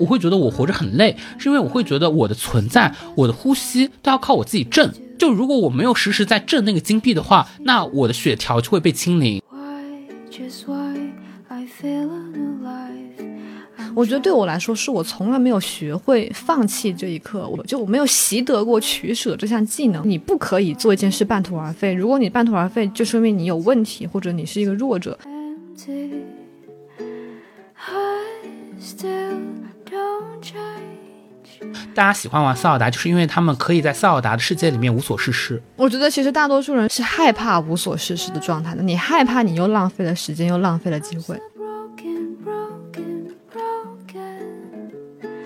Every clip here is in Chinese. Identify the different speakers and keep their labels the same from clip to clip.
Speaker 1: 我会觉得我活着很累，是因为我会觉得我的存在、我的呼吸都要靠我自己挣。就如果我没有实时在挣那个金币的话，那我的血条就会被清零。
Speaker 2: 我觉得对我来说，是我从来没有学会放弃这一刻，我就我没有习得过取舍这项技能。你不可以做一件事半途而废，如果你半途而废，就说明你有问题，或者你是一个弱者。
Speaker 1: 大家喜欢玩塞尔达，就是因为他们可以在塞尔达的世界里面无所事事。
Speaker 2: 我觉得其实大多数人是害怕无所事事的状态的，你害怕你又浪费了时间，又浪费了机会。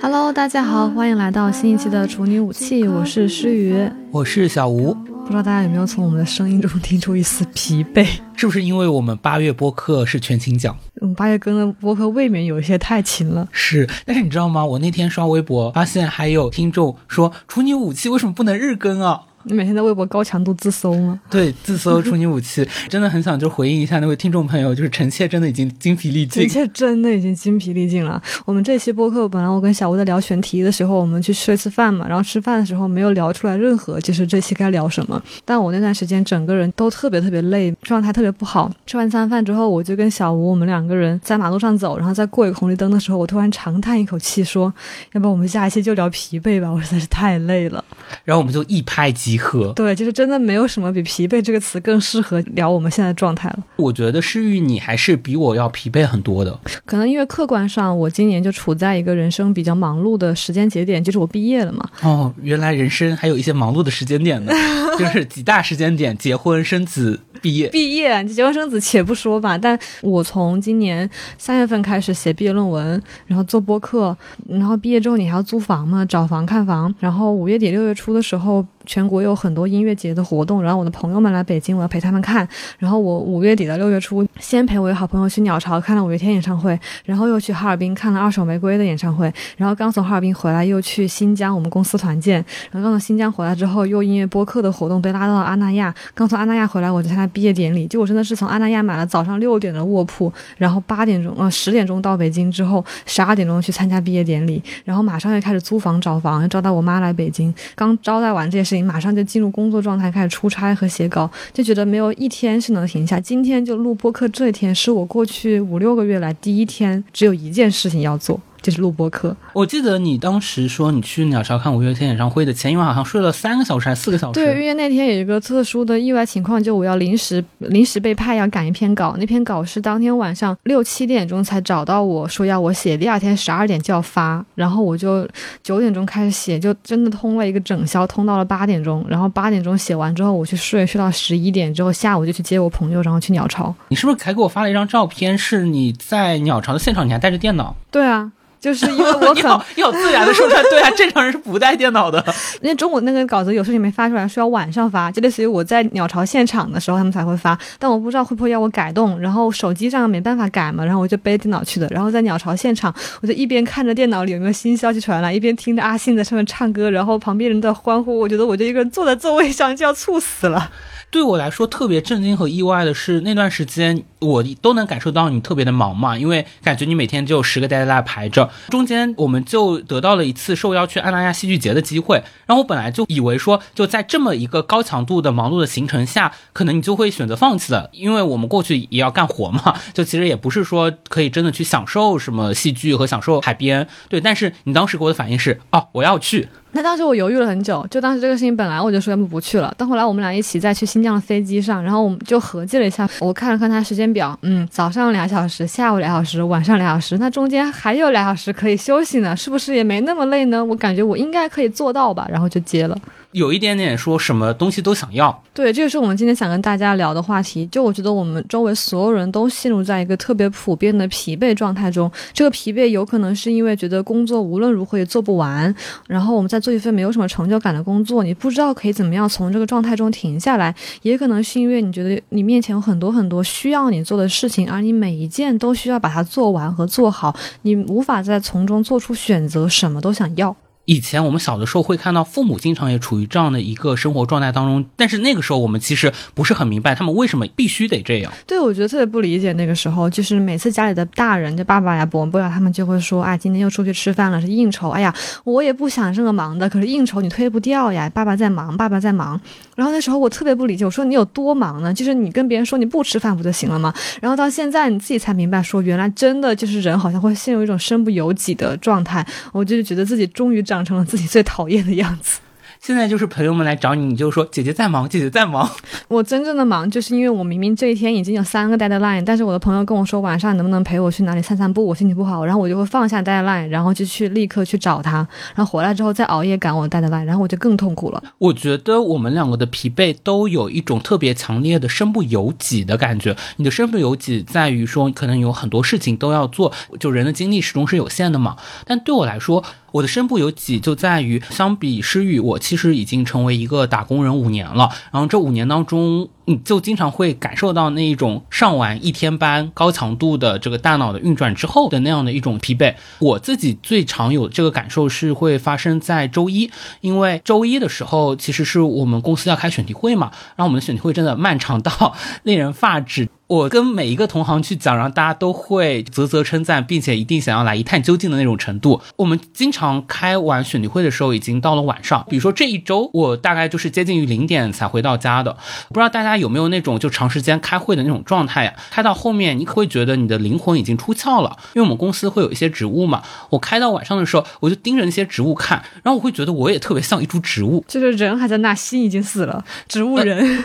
Speaker 2: Hello，大家好，欢迎来到新一期的处女武器，我是诗雨，
Speaker 1: 我是小吴。
Speaker 2: 不知道大家有没有从我们的声音中听出一丝疲惫？
Speaker 1: 是不是因为我们八月播客是全勤奖？
Speaker 2: 嗯，八月更的播客未免有一些太勤了。
Speaker 1: 是，但是你知道吗？我那天刷微博，发现还有听众说处女武器为什么不能日更啊？
Speaker 2: 你每天在微博高强度自搜吗？
Speaker 1: 对，自搜处女武器，真的很想就回应一下那位听众朋友，就是臣妾真的已经精疲力尽，
Speaker 2: 臣妾真的已经精疲力尽了。我们这期播客本来我跟小吴在聊选题的时候，我们去吃了一次饭嘛，然后吃饭的时候没有聊出来任何就是这期该聊什么。但我那段时间整个人都特别特别累，状态特别不好。吃完餐饭之后，我就跟小吴我们两个人在马路上走，然后在过一个红绿灯的时候，我突然长叹一口气说：“要不我们下一期就聊疲惫吧，我实在是太累了。”
Speaker 1: 然后我们就一拍即合，
Speaker 2: 对，就是。真的没有什么比疲惫这个词更适合聊我们现在状态了。
Speaker 1: 我觉得诗玉你还是比我要疲惫很多的。
Speaker 2: 可能因为客观上，我今年就处在一个人生比较忙碌的时间节点，就是我毕业了嘛。
Speaker 1: 哦，原来人生还有一些忙碌的时间点呢，就是几大时间点：结婚、生子、毕业。
Speaker 2: 毕业，结婚生子且不说吧，但我从今年三月份开始写毕业论文，然后做播客，然后毕业之后你还要租房嘛，找房看房，然后五月底六月初的时候。全国有很多音乐节的活动，然后我的朋友们来北京，我要陪他们看。然后我五月底到六月初，先陪我一好朋友去鸟巢看了五月天演唱会，然后又去哈尔滨看了二手玫瑰的演唱会。然后刚从哈尔滨回来，又去新疆我们公司团建。然后刚从新疆回来之后，又因为播客的活动被拉到了阿那亚。刚从阿那亚回来，我就参加毕业典礼。就我真的是从阿那亚买了早上六点的卧铺，然后八点钟呃十点钟到北京之后，十二点钟去参加毕业典礼，然后马上又开始租房找房，招待我妈来北京。刚招待完这些。马上就进入工作状态，开始出差和写稿，就觉得没有一天是能停下。今天就录播客，这一天是我过去五六个月来第一天，只有一件事情要做。就是录播课。
Speaker 1: 我记得你当时说你去鸟巢看五月天演唱会的前一晚，好像睡了三个小时还是四个小时。
Speaker 2: 对，因为那天有一个特殊的意外情况，就我要临时 临时被派要赶一篇稿，那篇稿是当天晚上六七点钟才找到我说要我写，第二天十二点就要发，然后我就九点钟开始写，就真的通了一个整宵，通到了八点钟，然后八点钟写完之后我去睡，睡到十一点之后下午就去接我朋友，然后去鸟巢。
Speaker 1: 你是不是还给我发了一张照片？是你在鸟巢的现场，你还带着电脑？
Speaker 2: 对啊。就是因为我 很
Speaker 1: 要自然的说出来，对啊，正常人是不带电脑的。
Speaker 2: 因为中午那个稿子有事情没发出来，是要晚上发，就类似于我在鸟巢现场的时候他们才会发，但我不知道会不会要我改动，然后手机上没办法改嘛，然后我就背电脑去的，然后在鸟巢现场，我就一边看着电脑里有没有新消息传来，一边听着阿信在上面唱歌，然后旁边人在欢呼，我觉得我就一个人坐在座位上就要猝死了。
Speaker 1: 对我来说特别震惊和意外的是，那段时间我都能感受到你特别的忙嘛，因为感觉你每天就有十个待待待排着。中间我们就得到了一次受邀去安那亚戏剧节的机会，然后我本来就以为说，就在这么一个高强度的忙碌的行程下，可能你就会选择放弃了，因为我们过去也要干活嘛，就其实也不是说可以真的去享受什么戏剧和享受海边。对，但是你当时给我的反应是，哦，我要去。
Speaker 2: 那当时我犹豫了很久，就当时这个事情本来我就说要不不去了，但后来我们俩一起再去新疆的飞机上，然后我们就合计了一下，我看了看他时间表，嗯，早上两小时，下午两小时，晚上两小时，那中间还有两小时可以休息呢，是不是也没那么累呢？我感觉我应该可以做到吧，然后就接了。
Speaker 1: 有一点点说什么东西都想要，
Speaker 2: 对，这个是我们今天想跟大家聊的话题。就我觉得我们周围所有人都陷入在一个特别普遍的疲惫状态中。这个疲惫有可能是因为觉得工作无论如何也做不完，然后我们在做一份没有什么成就感的工作，你不知道可以怎么样从这个状态中停下来。也可能是因为你觉得你面前有很多很多需要你做的事情，而你每一件都需要把它做完和做好，你无法再从中做出选择，什么都想要。
Speaker 1: 以前我们小的时候会看到父母经常也处于这样的一个生活状态当中，但是那个时候我们其实不是很明白他们为什么必须得这样。
Speaker 2: 对，我觉得特别不理解那个时候，就是每次家里的大人，就爸爸呀、伯伯呀，他们就会说：“啊，今天又出去吃饭了，是应酬。哎呀，我也不想这么忙的，可是应酬你推不掉呀，爸爸在忙，爸爸在忙。”然后那时候我特别不理解，我说：“你有多忙呢？就是你跟别人说你不吃饭不就行了吗？”然后到现在你自己才明白，说原来真的就是人好像会陷入一种身不由己的状态。我就觉得自己终于长成了自己最讨厌的样子。
Speaker 1: 现在就是朋友们来找你，你就说姐姐在忙，姐姐在忙。
Speaker 2: 我真正的忙，就是因为我明明这一天已经有三个 deadline，但是我的朋友跟我说晚上能不能陪我去哪里散散步，我心情不好，然后我就会放下 deadline，然后就去立刻去找他，然后回来之后再熬夜赶我的 deadline，然后我就更痛苦了。
Speaker 1: 我觉得我们两个的疲惫都有一种特别强烈的身不由己的感觉。你的身不由己在于说，可能有很多事情都要做，就人的精力始终是有限的嘛。但对我来说，我的身不由己就在于，相比诗雨，我其实已经成为一个打工人五年了。然后这五年当中，你就经常会感受到那一种上完一天班、高强度的这个大脑的运转之后的那样的一种疲惫。我自己最常有这个感受是会发生在周一，因为周一的时候其实是我们公司要开选题会嘛，然后我们的选题会真的漫长到 令人发指。我跟每一个同行去讲，然后大家都会啧啧称赞，并且一定想要来一探究竟的那种程度。我们经常开完选题会的时候，已经到了晚上。比如说这一周，我大概就是接近于零点才回到家的。不知道大家有没有那种就长时间开会的那种状态呀？开到后面，你可会觉得你的灵魂已经出窍了，因为我们公司会有一些植物嘛。我开到晚上的时候，我就盯着那些植物看，然后我会觉得我也特别像一株植物，
Speaker 2: 就是人还在那，心已经死了，植物人。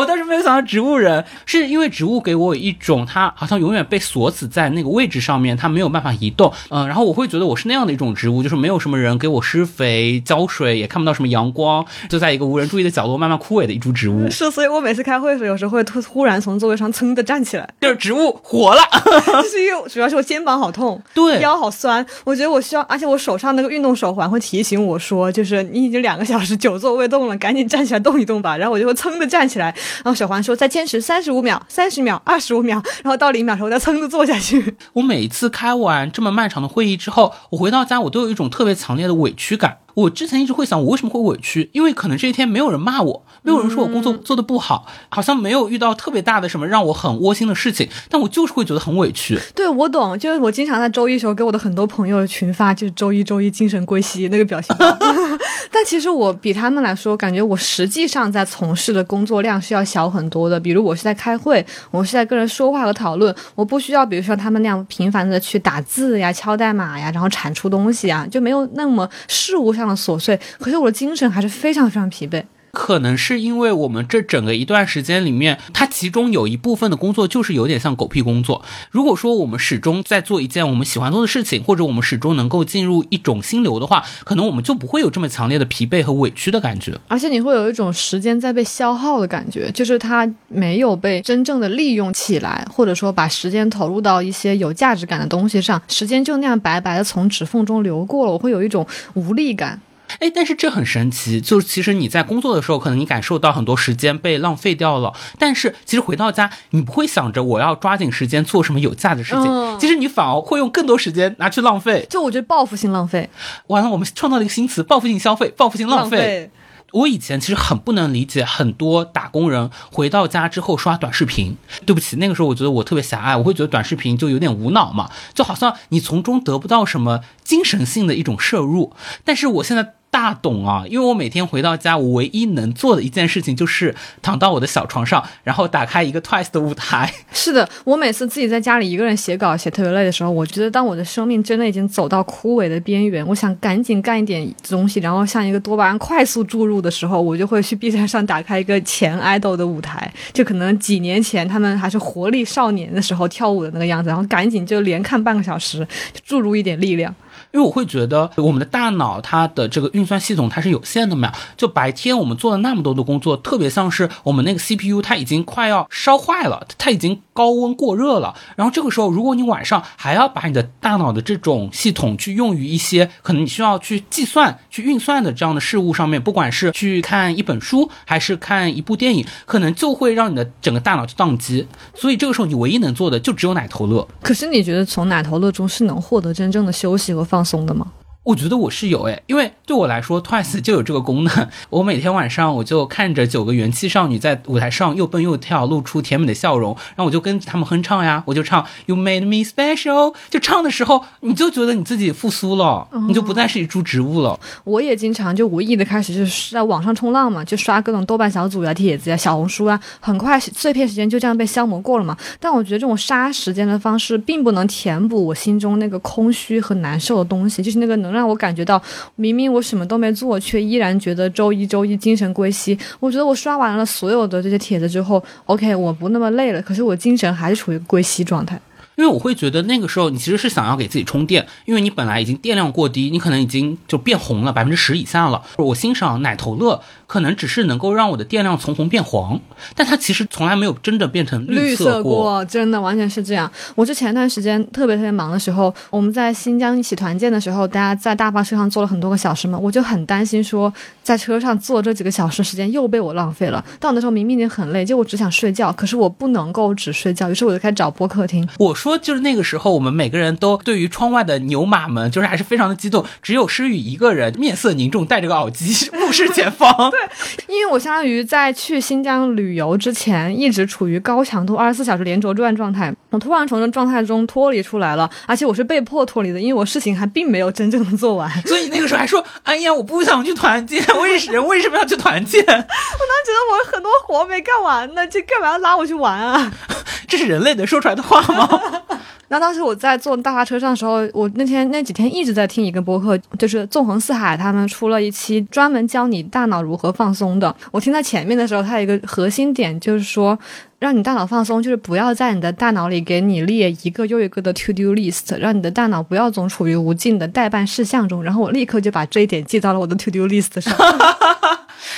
Speaker 1: 我当时没有想到植物人，是因为植物给我一种它好像永远被锁死在那个位置上面，它没有办法移动。嗯，然后我会觉得我是那样的一种植物，就是没有什么人给我施肥、浇水，也看不到什么阳光，就在一个无人注意的角落慢慢枯萎的一株植物。
Speaker 2: 是，所以我每次开会的时候，有时候会突忽然从座位上噌的站起来，
Speaker 1: 就是植物活了。
Speaker 2: 就是因为主要是我肩膀好痛，
Speaker 1: 对，
Speaker 2: 腰好酸，我觉得我需要，而且我手上那个运动手环会提醒我说，就是你已经两个小时久坐未动了，赶紧站起来动一动吧。然后我就会噌的站起来。然后小黄说：“再坚持三十五秒、三十秒、二十五秒，然后到零秒时候再噌的坐下去。”
Speaker 1: 我每一次开完这么漫长的会议之后，我回到家，我都有一种特别强烈的委屈感。我之前一直会想，我为什么会委屈？因为可能这一天没有人骂我，没有人说我工作做的不好，好像没有遇到特别大的什么让我很窝心的事情，但我就是会觉得很委屈。
Speaker 2: 对，我懂，就是我经常在周一时候给我的很多朋友群发，就是周一周一精神归西那个表情包。但其实我比他们来说，感觉我实际上在从事的工作量是要小很多的。比如我是在开会，我是在跟人说话和讨论，我不需要比如说他们那样频繁的去打字呀、敲代码呀，然后产出东西啊，就没有那么事务上的琐碎。可是我的精神还是非常非常疲惫。
Speaker 1: 可能是因为我们这整个一段时间里面，它其中有一部分的工作就是有点像狗屁工作。如果说我们始终在做一件我们喜欢做的事情，或者我们始终能够进入一种心流的话，可能我们就不会有这么强烈的疲惫和委屈的感觉。
Speaker 2: 而且你会有一种时间在被消耗的感觉，就是它没有被真正的利用起来，或者说把时间投入到一些有价值感的东西上，时间就那样白白的从指缝中流过了，我会有一种无力感。
Speaker 1: 哎，但是这很神奇，就是其实你在工作的时候，可能你感受到很多时间被浪费掉了，但是其实回到家，你不会想着我要抓紧时间做什么有价的事情，其实你反而会用更多时间拿去浪费。
Speaker 2: 就我觉得报复性浪费，
Speaker 1: 完了，我们创造了一个新词：报复性消费，报复性浪费。我以前其实很不能理解很多打工人回到家之后刷短视频。对不起，那个时候我觉得我特别狭隘，我会觉得短视频就有点无脑嘛，就好像你从中得不到什么精神性的一种摄入。但是我现在。大懂啊，因为我每天回到家，我唯一能做的一件事情就是躺到我的小床上，然后打开一个 Twice 的舞台。
Speaker 2: 是的，我每次自己在家里一个人写稿写特别累的时候，我觉得当我的生命真的已经走到枯萎的边缘，我想赶紧干一点东西，然后像一个多巴胺快速注入的时候，我就会去 B 站上打开一个前 idol 的舞台，就可能几年前他们还是活力少年的时候跳舞的那个样子，然后赶紧就连看半个小时，注入一点力量。
Speaker 1: 因为我会觉得我们的大脑它的这个运算系统它是有限的嘛，就白天我们做了那么多的工作，特别像是我们那个 CPU 它已经快要烧坏了，它已经高温过热了。然后这个时候，如果你晚上还要把你的大脑的这种系统去用于一些可能你需要去计算、去运算的这样的事物上面，不管是去看一本书还是看一部电影，可能就会让你的整个大脑去宕机。所以这个时候你唯一能做的就只有奶头乐。
Speaker 2: 可是你觉得从奶头乐中是能获得真正的休息和放？放松的吗？
Speaker 1: 我觉得我是有诶，因为对我来说，Twice 就有这个功能。我每天晚上我就看着九个元气少女在舞台上又蹦又跳，露出甜美的笑容，然后我就跟他们哼唱呀，我就唱 You made me special。就唱的时候，你就觉得你自己复苏了，你就不再是一株植物了。
Speaker 2: 我也经常就无意的开始就是在网上冲浪嘛，就刷各种豆瓣小组呀、帖子呀、小红书啊，很快碎片时间就这样被消磨过了嘛。但我觉得这种杀时间的方式，并不能填补我心中那个空虚和难受的东西，就是那个能让我感觉到，明明我什么都没做，却依然觉得周一周一精神归西。我觉得我刷完了所有的这些帖子之后，OK，我不那么累了，可是我精神还是处于归西状态。
Speaker 1: 因为我会觉得那个时候你其实是想要给自己充电，因为你本来已经电量过低，你可能已经就变红了百分之十以下了。我欣赏奶头乐，可能只是能够让我的电量从红变黄，但它其实从来没有真的变成
Speaker 2: 绿
Speaker 1: 色
Speaker 2: 过，真的完全是这样。我之前段时间特别特别忙的时候，我们在新疆一起团建的时候，大家在大巴车上坐了很多个小时嘛，我就很担心说在车上坐这几个小时时间又被我浪费了。到那时候明明已经很累，就我只想睡觉，可是我不能够只睡觉，于是我就开始找播客听。
Speaker 1: 我说就是那个时候，我们每个人都对于窗外的牛马们，就是还是非常的激动。只有诗雨一个人面色凝重，戴着个耳机，目视前方。
Speaker 2: 对，因为我相当于在去新疆旅游之前，一直处于高强度二十四小时连轴转状态。我突然从这状态中脱离出来了，而且我是被迫脱离的，因为我事情还并没有真正的做完。
Speaker 1: 所以那个时候还说：“哎呀，我不想去团建，为人为什么要去团建？” 我当
Speaker 2: 时觉得我很多活没干完呢，这干嘛要拉我去玩啊？
Speaker 1: 这是人类能说出来的话吗？
Speaker 2: 那当时我在坐大巴车上的时候，我那天那几天一直在听一个播客，就是纵横四海他们出了一期专门教你大脑如何放松的。我听到前面的时候，它有一个核心点，就是说让你大脑放松，就是不要在你的大脑里给你列一个又一个的 to do list，让你的大脑不要总处于无尽的待办事项中。然后我立刻就把这一点记到了我的 to do list 上。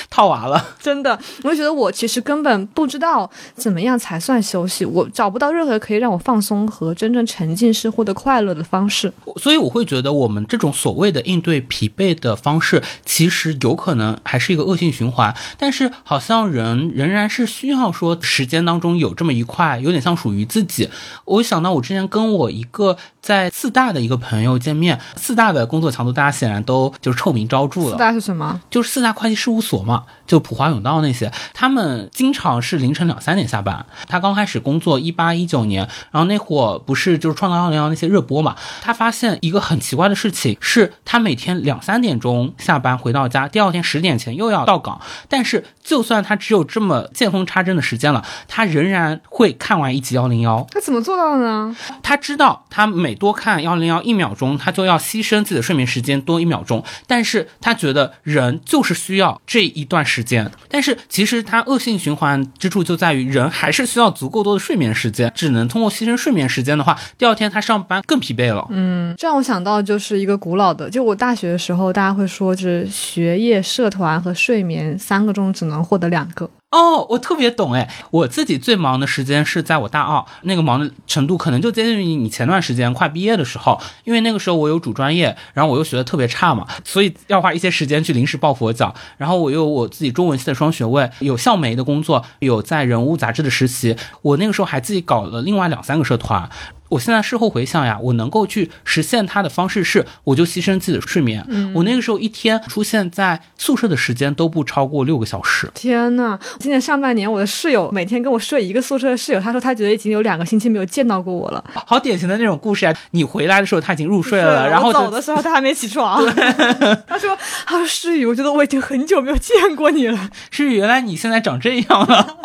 Speaker 1: 套娃了，
Speaker 2: 真的，我就觉得我其实根本不知道怎么样才算休息，我找不到任何可以让我放松和真正沉浸式获得快乐的方式，
Speaker 1: 所以我会觉得我们这种所谓的应对疲惫的方式，其实有可能还是一个恶性循环。但是好像人仍然是需要说时间当中有这么一块，有点像属于自己。我想到我之前跟我一个在四大的一个朋友见面，四大的工作强度大家显然都就是臭名昭著了。四
Speaker 2: 大是什么？
Speaker 1: 就是四大会计事务所嘛。就普华永道那些，他们经常是凌晨两三点下班。他刚开始工作一八一九年，然后那会儿不是就是创造幺零幺那些热播嘛？他发现一个很奇怪的事情，是他每天两三点钟下班回到家，第二天十点前又要到岗。但是就算他只有这么见缝插针的时间了，他仍然会看完一集幺零幺。
Speaker 2: 他怎么做到的呢？
Speaker 1: 他知道他每多看幺零幺一秒钟，他就要牺牲自己的睡眠时间多一秒钟。但是他觉得人就是需要这一段时。间，但是其实它恶性循环之处就在于人还是需要足够多的睡眠时间，只能通过牺牲睡眠时间的话，第二天他上班更疲惫了。
Speaker 2: 嗯，这让我想到就是一个古老的，就我大学的时候，大家会说，就是学业、社团和睡眠三个中只能获得两个。
Speaker 1: 哦，我特别懂哎！我自己最忙的时间是在我大二，那个忙的程度可能就接近于你前段时间快毕业的时候，因为那个时候我有主专业，然后我又学的特别差嘛，所以要花一些时间去临时抱佛脚。然后我又我自己中文系的双学位，有校媒的工作，有在人物杂志的实习，我那个时候还自己搞了另外两三个社团。我现在事后回想呀，我能够去实现它的方式是，我就牺牲自己的睡眠。
Speaker 2: 嗯，
Speaker 1: 我那个时候一天出现在宿舍的时间都不超过六个小时。
Speaker 2: 天呐，今年上半年我的室友每天跟我睡一个宿舍的室友，他说他觉得已经有两个星期没有见到过我了。
Speaker 1: 好典型的那种故事啊！你回来的时候他已经入睡了，然后
Speaker 2: 走的时候他还没起床。他说：“他说诗雨，我觉得我已经很久没有见过你了。
Speaker 1: 诗雨，原来你现在长这样了。”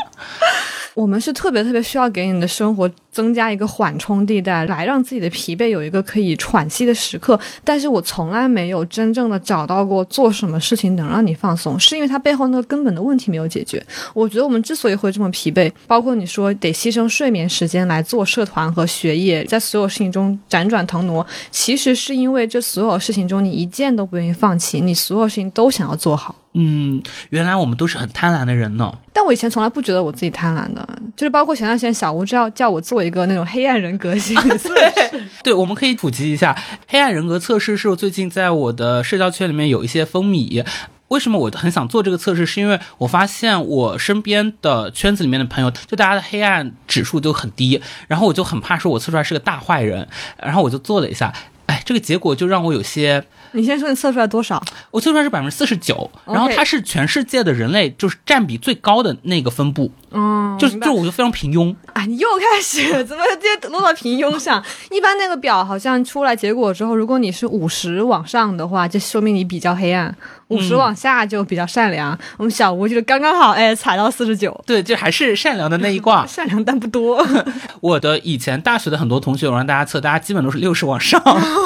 Speaker 2: 我们是特别特别需要给你的生活增加一个缓冲地带，来让自己的疲惫有一个可以喘息的时刻。但是我从来没有真正的找到过做什么事情能让你放松，是因为它背后那个根本的问题没有解决。我觉得我们之所以会这么疲惫，包括你说得牺牲睡眠时间来做社团和学业，在所有事情中辗转腾挪，其实是因为这所有事情中你一件都不愿意放弃，你所有事情都想要做好。
Speaker 1: 嗯，原来我们都是很贪婪的人呢。
Speaker 2: 但我以前从来不觉得我自己贪婪的，就是包括前段时间小吴叫叫我做一个那种黑暗人格心理测试。
Speaker 1: 对，我们可以普及一下黑暗人格测试，是我最近在我的社交圈里面有一些风靡。为什么我很想做这个测试？是因为我发现我身边的圈子里面的朋友，就大家的黑暗指数都很低，然后我就很怕说我测出来是个大坏人，然后我就做了一下。哎，哎，这个结果就让我有些，
Speaker 2: 你先说你测出来多少？
Speaker 1: 我测出来是百分之四十九，然后它是全世界的人类就是占比最高的那个分布，
Speaker 2: 嗯，
Speaker 1: 就是就我就非常平庸。
Speaker 2: 啊，你又开始怎么就落到平庸上？一般那个表好像出来结果之后，如果你是五十往上的话，就说明你比较黑暗；五十往下就比较善良。我们小吴就是刚刚好，哎，踩到四十九，
Speaker 1: 对，就还是善良的那一挂，
Speaker 2: 善良但不多。
Speaker 1: 我的以前大学的很多同学，我让大家测，大家基本都是六十往上，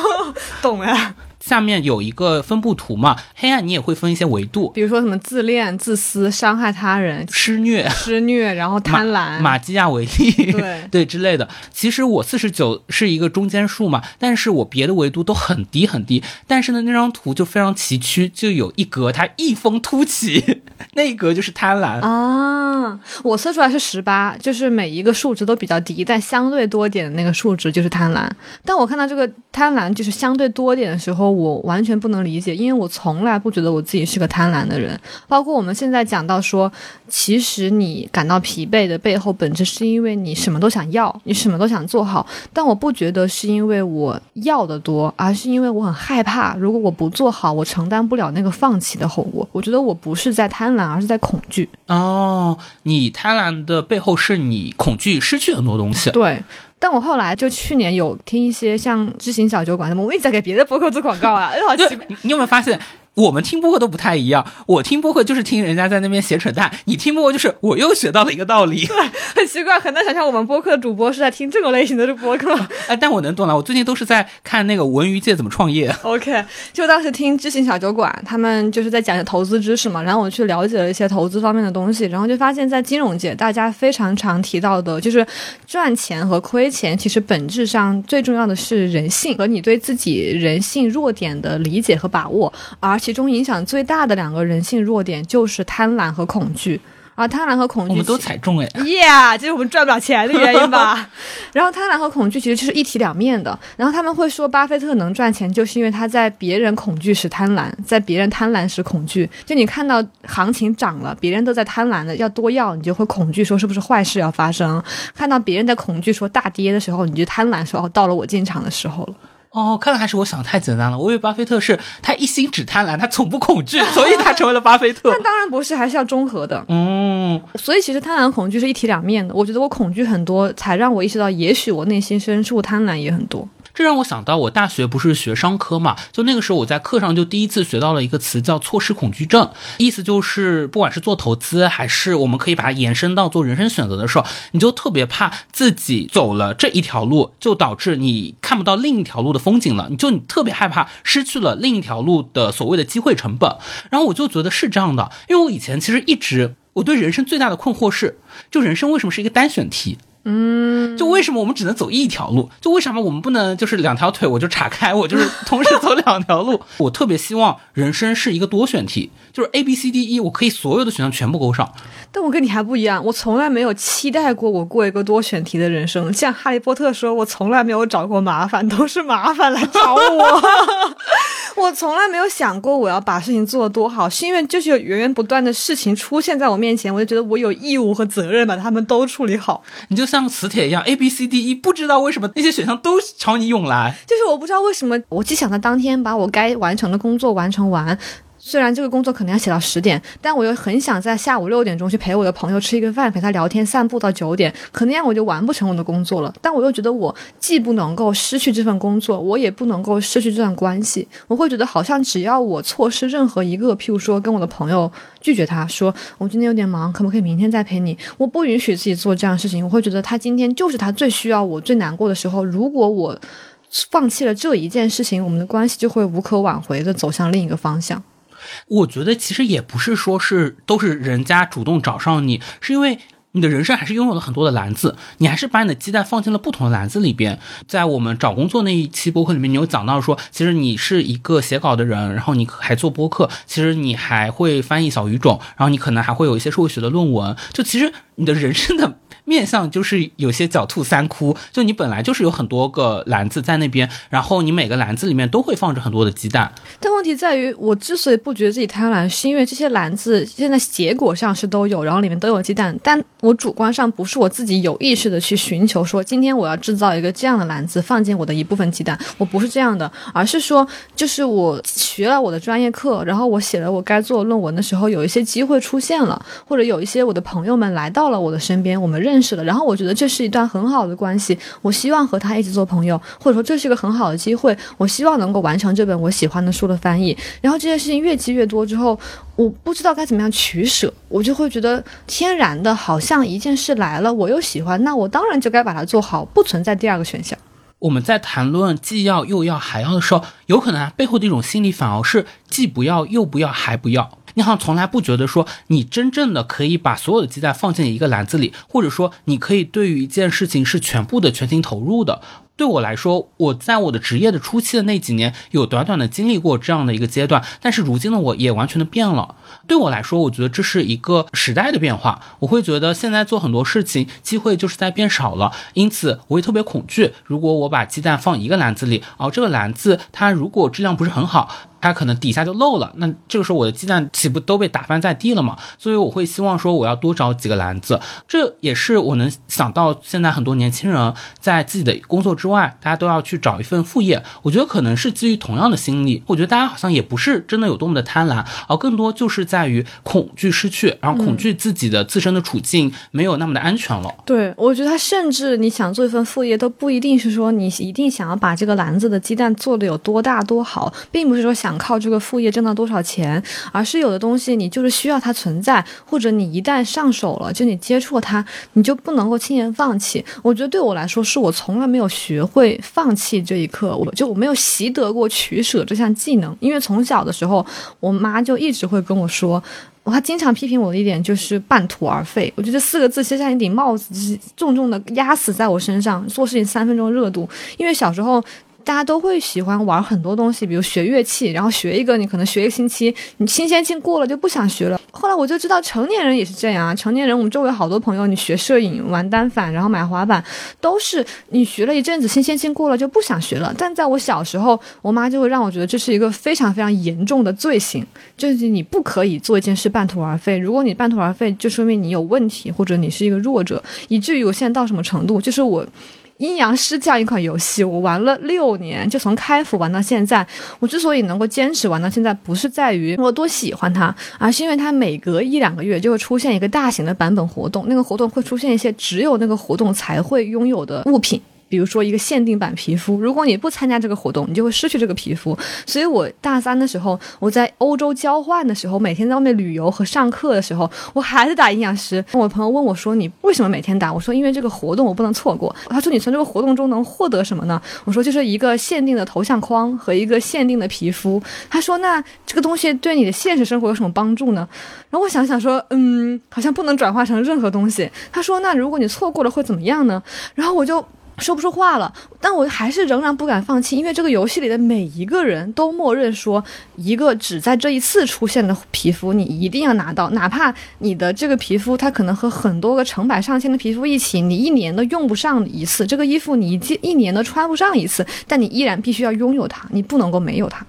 Speaker 2: 懂呀。
Speaker 1: 下面有一个分布图嘛，黑暗你也会分一些维度，
Speaker 2: 比如说什么自恋、自私、伤害他人、
Speaker 1: 施虐、
Speaker 2: 施虐，然后贪婪、
Speaker 1: 马基亚维利，
Speaker 2: 对
Speaker 1: 对之类的。其实我四十九是一个中间数嘛，但是我别的维度都很低很低。但是呢，那张图就非常崎岖，就有一格它一峰突起，那一格就是贪婪
Speaker 2: 啊。我测出来是十八，就是每一个数值都比较低，但相对多点的那个数值就是贪婪。但我看到这个贪婪就是相对多点的时候。我完全不能理解，因为我从来不觉得我自己是个贪婪的人。包括我们现在讲到说，其实你感到疲惫的背后本质是因为你什么都想要，你什么都想做好。但我不觉得是因为我要的多，而是因为我很害怕，如果我不做好，我承担不了那个放弃的后果。我觉得我不是在贪婪，而是在恐惧。
Speaker 1: 哦，你贪婪的背后是你恐惧失去很多东西。
Speaker 2: 对。但我后来就去年有听一些像知行小酒馆什么，我一直在给别的博客做广告啊，好奇怪。
Speaker 1: 你有没有发现？我们听播客都不太一样，我听播客就是听人家在那边写扯淡，你听播客就是我又学到了一个道理。
Speaker 2: 对，很奇怪，很难想象我们播客主播是在听这种类型的播客。
Speaker 1: 哎，但我能懂了，我最近都是在看那个文娱界怎么创业。
Speaker 2: OK，就当时听知行小酒馆，他们就是在讲投资知识嘛，然后我去了解了一些投资方面的东西，然后就发现，在金融界，大家非常常提到的就是赚钱和亏钱，其实本质上最重要的是人性和你对自己人性弱点的理解和把握，而其中影响最大的两个人性弱点就是贪婪和恐惧，啊贪婪和恐惧
Speaker 1: 我们都踩中哎
Speaker 2: ，Yeah，这是我们赚不了钱的原因吧？然后贪婪和恐惧其实就是一体两面的。然后他们会说，巴菲特能赚钱，就是因为他在别人恐惧时贪婪，在别人贪婪时恐惧。就你看到行情涨了，别人都在贪婪的要多要，你就会恐惧说是不是坏事要发生；看到别人在恐惧说大跌的时候，你就贪婪说哦，到了我进场的时候了。
Speaker 1: 哦，看来还是我想太简单了。我以为巴菲特是他一心只贪婪，他从不恐惧，所以他成为了巴菲特。
Speaker 2: 那当然不是，还是要综合的。
Speaker 1: 嗯，
Speaker 2: 所以其实贪婪恐惧是一体两面的。我觉得我恐惧很多，才让我意识到，也许我内心深处贪婪也很多。
Speaker 1: 这让我想到，我大学不是学商科嘛？就那个时候，我在课上就第一次学到了一个词，叫错失恐惧症。意思就是，不管是做投资，还是我们可以把它延伸到做人生选择的时候，你就特别怕自己走了这一条路，就导致你看不到另一条路的风景了。你就你特别害怕失去了另一条路的所谓的机会成本。然后我就觉得是这样的，因为我以前其实一直我对人生最大的困惑是，就人生为什么是一个单选题？
Speaker 2: 嗯，
Speaker 1: 就为什么我们只能走一条路？就为什么我们不能就是两条腿我就岔开，我就是同时走两条路？我特别希望人生是一个多选题，就是 A B C D E，我可以所有的选项全部勾上。
Speaker 2: 但我跟你还不一样，我从来没有期待过我过一个多选题的人生。像哈利波特说，我从来没有找过麻烦，都是麻烦来找我。我从来没有想过我要把事情做得多好，是因为就是有源源不断的事情出现在我面前，我就觉得我有义务和责任把他们都处理好。
Speaker 1: 你就像磁铁一样，A B C D E，不知道为什么那些选项都朝你涌来，
Speaker 2: 就是我不知道为什么，我既想在当天把我该完成的工作完成完。虽然这个工作可能要写到十点，但我又很想在下午六点钟去陪我的朋友吃一个饭，陪他聊天、散步到九点，可那样我就完不成我的工作了。但我又觉得我既不能够失去这份工作，我也不能够失去这段关系。我会觉得好像只要我错失任何一个，譬如说跟我的朋友拒绝他说我今天有点忙，可不可以明天再陪你？我不允许自己做这样的事情。我会觉得他今天就是他最需要我、最难过的时候。如果我放弃了这一件事情，我们的关系就会无可挽回的走向另一个方向。
Speaker 1: 我觉得其实也不是说是都是人家主动找上你，是因为你的人生还是拥有了很多的篮子，你还是把你的鸡蛋放进了不同的篮子里边。在我们找工作那一期播客里面，你有讲到说，其实你是一个写稿的人，然后你还做播客，其实你还会翻译小语种，然后你可能还会有一些社会学的论文。就其实你的人生的。面相就是有些狡兔三窟，就你本来就是有很多个篮子在那边，然后你每个篮子里面都会放着很多的鸡蛋。
Speaker 2: 但问题在于，我之所以不觉得自己贪婪，是因为这些篮子现在结果上是都有，然后里面都有鸡蛋，但我主观上不是我自己有意识的去寻求说，今天我要制造一个这样的篮子，放进我的一部分鸡蛋，我不是这样的，而是说，就是我学了我的专业课，然后我写了我该做论文的时候，有一些机会出现了，或者有一些我的朋友们来到了我的身边，我们认认识了，然后我觉得这是一段很好的关系，我希望和他一起做朋友，或者说这是一个很好的机会，我希望能够完成这本我喜欢的书的翻译。然后这件事情越积越多之后，我不知道该怎么样取舍，我就会觉得天然的，好像一件事来了，我又喜欢，那我当然就该把它做好，不存在第二个选项。
Speaker 1: 我们在谈论既要又要还要的时候，有可能啊背后的一种心理反而是既不要又不要还不要。你好像从来不觉得说你真正的可以把所有的鸡蛋放进一个篮子里，或者说你可以对于一件事情是全部的全心投入的。对我来说，我在我的职业的初期的那几年，有短短的经历过这样的一个阶段，但是如今的我也完全的变了。对我来说，我觉得这是一个时代的变化。我会觉得现在做很多事情，机会就是在变少了，因此我会特别恐惧。如果我把鸡蛋放一个篮子里，哦，这个篮子它如果质量不是很好。它可能底下就漏了，那这个时候我的鸡蛋岂不都被打翻在地了吗？所以我会希望说我要多找几个篮子，这也是我能想到现在很多年轻人在自己的工作之外，大家都要去找一份副业。我觉得可能是基于同样的心理，我觉得大家好像也不是真的有多么的贪婪，而更多就是在于恐惧失去，然后恐惧自己的自身的处境没有那么的安全了。
Speaker 2: 对，我觉得他甚至你想做一份副业都不一定是说你一定想要把这个篮子的鸡蛋做的有多大多好，并不是说想。靠这个副业挣到多少钱，而是有的东西你就是需要它存在，或者你一旦上手了，就你接触它，你就不能够轻言放弃。我觉得对我来说，是我从来没有学会放弃这一刻，我就我没有习得过取舍这项技能。因为从小的时候，我妈就一直会跟我说，我她经常批评我的一点就是半途而废。我觉得这四个字就像一顶帽子，重重的压死在我身上。做事情三分钟热度，因为小时候。大家都会喜欢玩很多东西，比如学乐器，然后学一个，你可能学一个星期，你新鲜劲过了就不想学了。后来我就知道成年人也是这样啊，成年人我们周围好多朋友，你学摄影、玩单反，然后买滑板，都是你学了一阵子，新鲜劲过了就不想学了。但在我小时候，我妈就会让我觉得这是一个非常非常严重的罪行，就是你不可以做一件事半途而废。如果你半途而废，就说明你有问题，或者你是一个弱者，以至于我现在到什么程度，就是我。阴阳师这样一款游戏，我玩了六年，就从开服玩到现在。我之所以能够坚持玩到现在，不是在于我多喜欢它，而是因为它每隔一两个月就会出现一个大型的版本活动，那个活动会出现一些只有那个活动才会拥有的物品。比如说一个限定版皮肤，如果你不参加这个活动，你就会失去这个皮肤。所以我大三的时候，我在欧洲交换的时候，每天在外面旅游和上课的时候，我还是打阴阳师。我朋友问我说：“你为什么每天打？”我说：“因为这个活动我不能错过。”他说：“你从这个活动中能获得什么呢？”我说：“就是一个限定的头像框和一个限定的皮肤。”他说：“那这个东西对你的现实生活有什么帮助呢？”然后我想想说：“嗯，好像不能转化成任何东西。”他说：“那如果你错过了会怎么样呢？”然后我就。说不出话了，但我还是仍然不敢放弃，因为这个游戏里的每一个人都默认说，一个只在这一次出现的皮肤，你一定要拿到，哪怕你的这个皮肤它可能和很多个成百上千的皮肤一起，你一年都用不上一次，这个衣服你一一年都穿不上一次，但你依然必须要拥有它，你不能够没有它。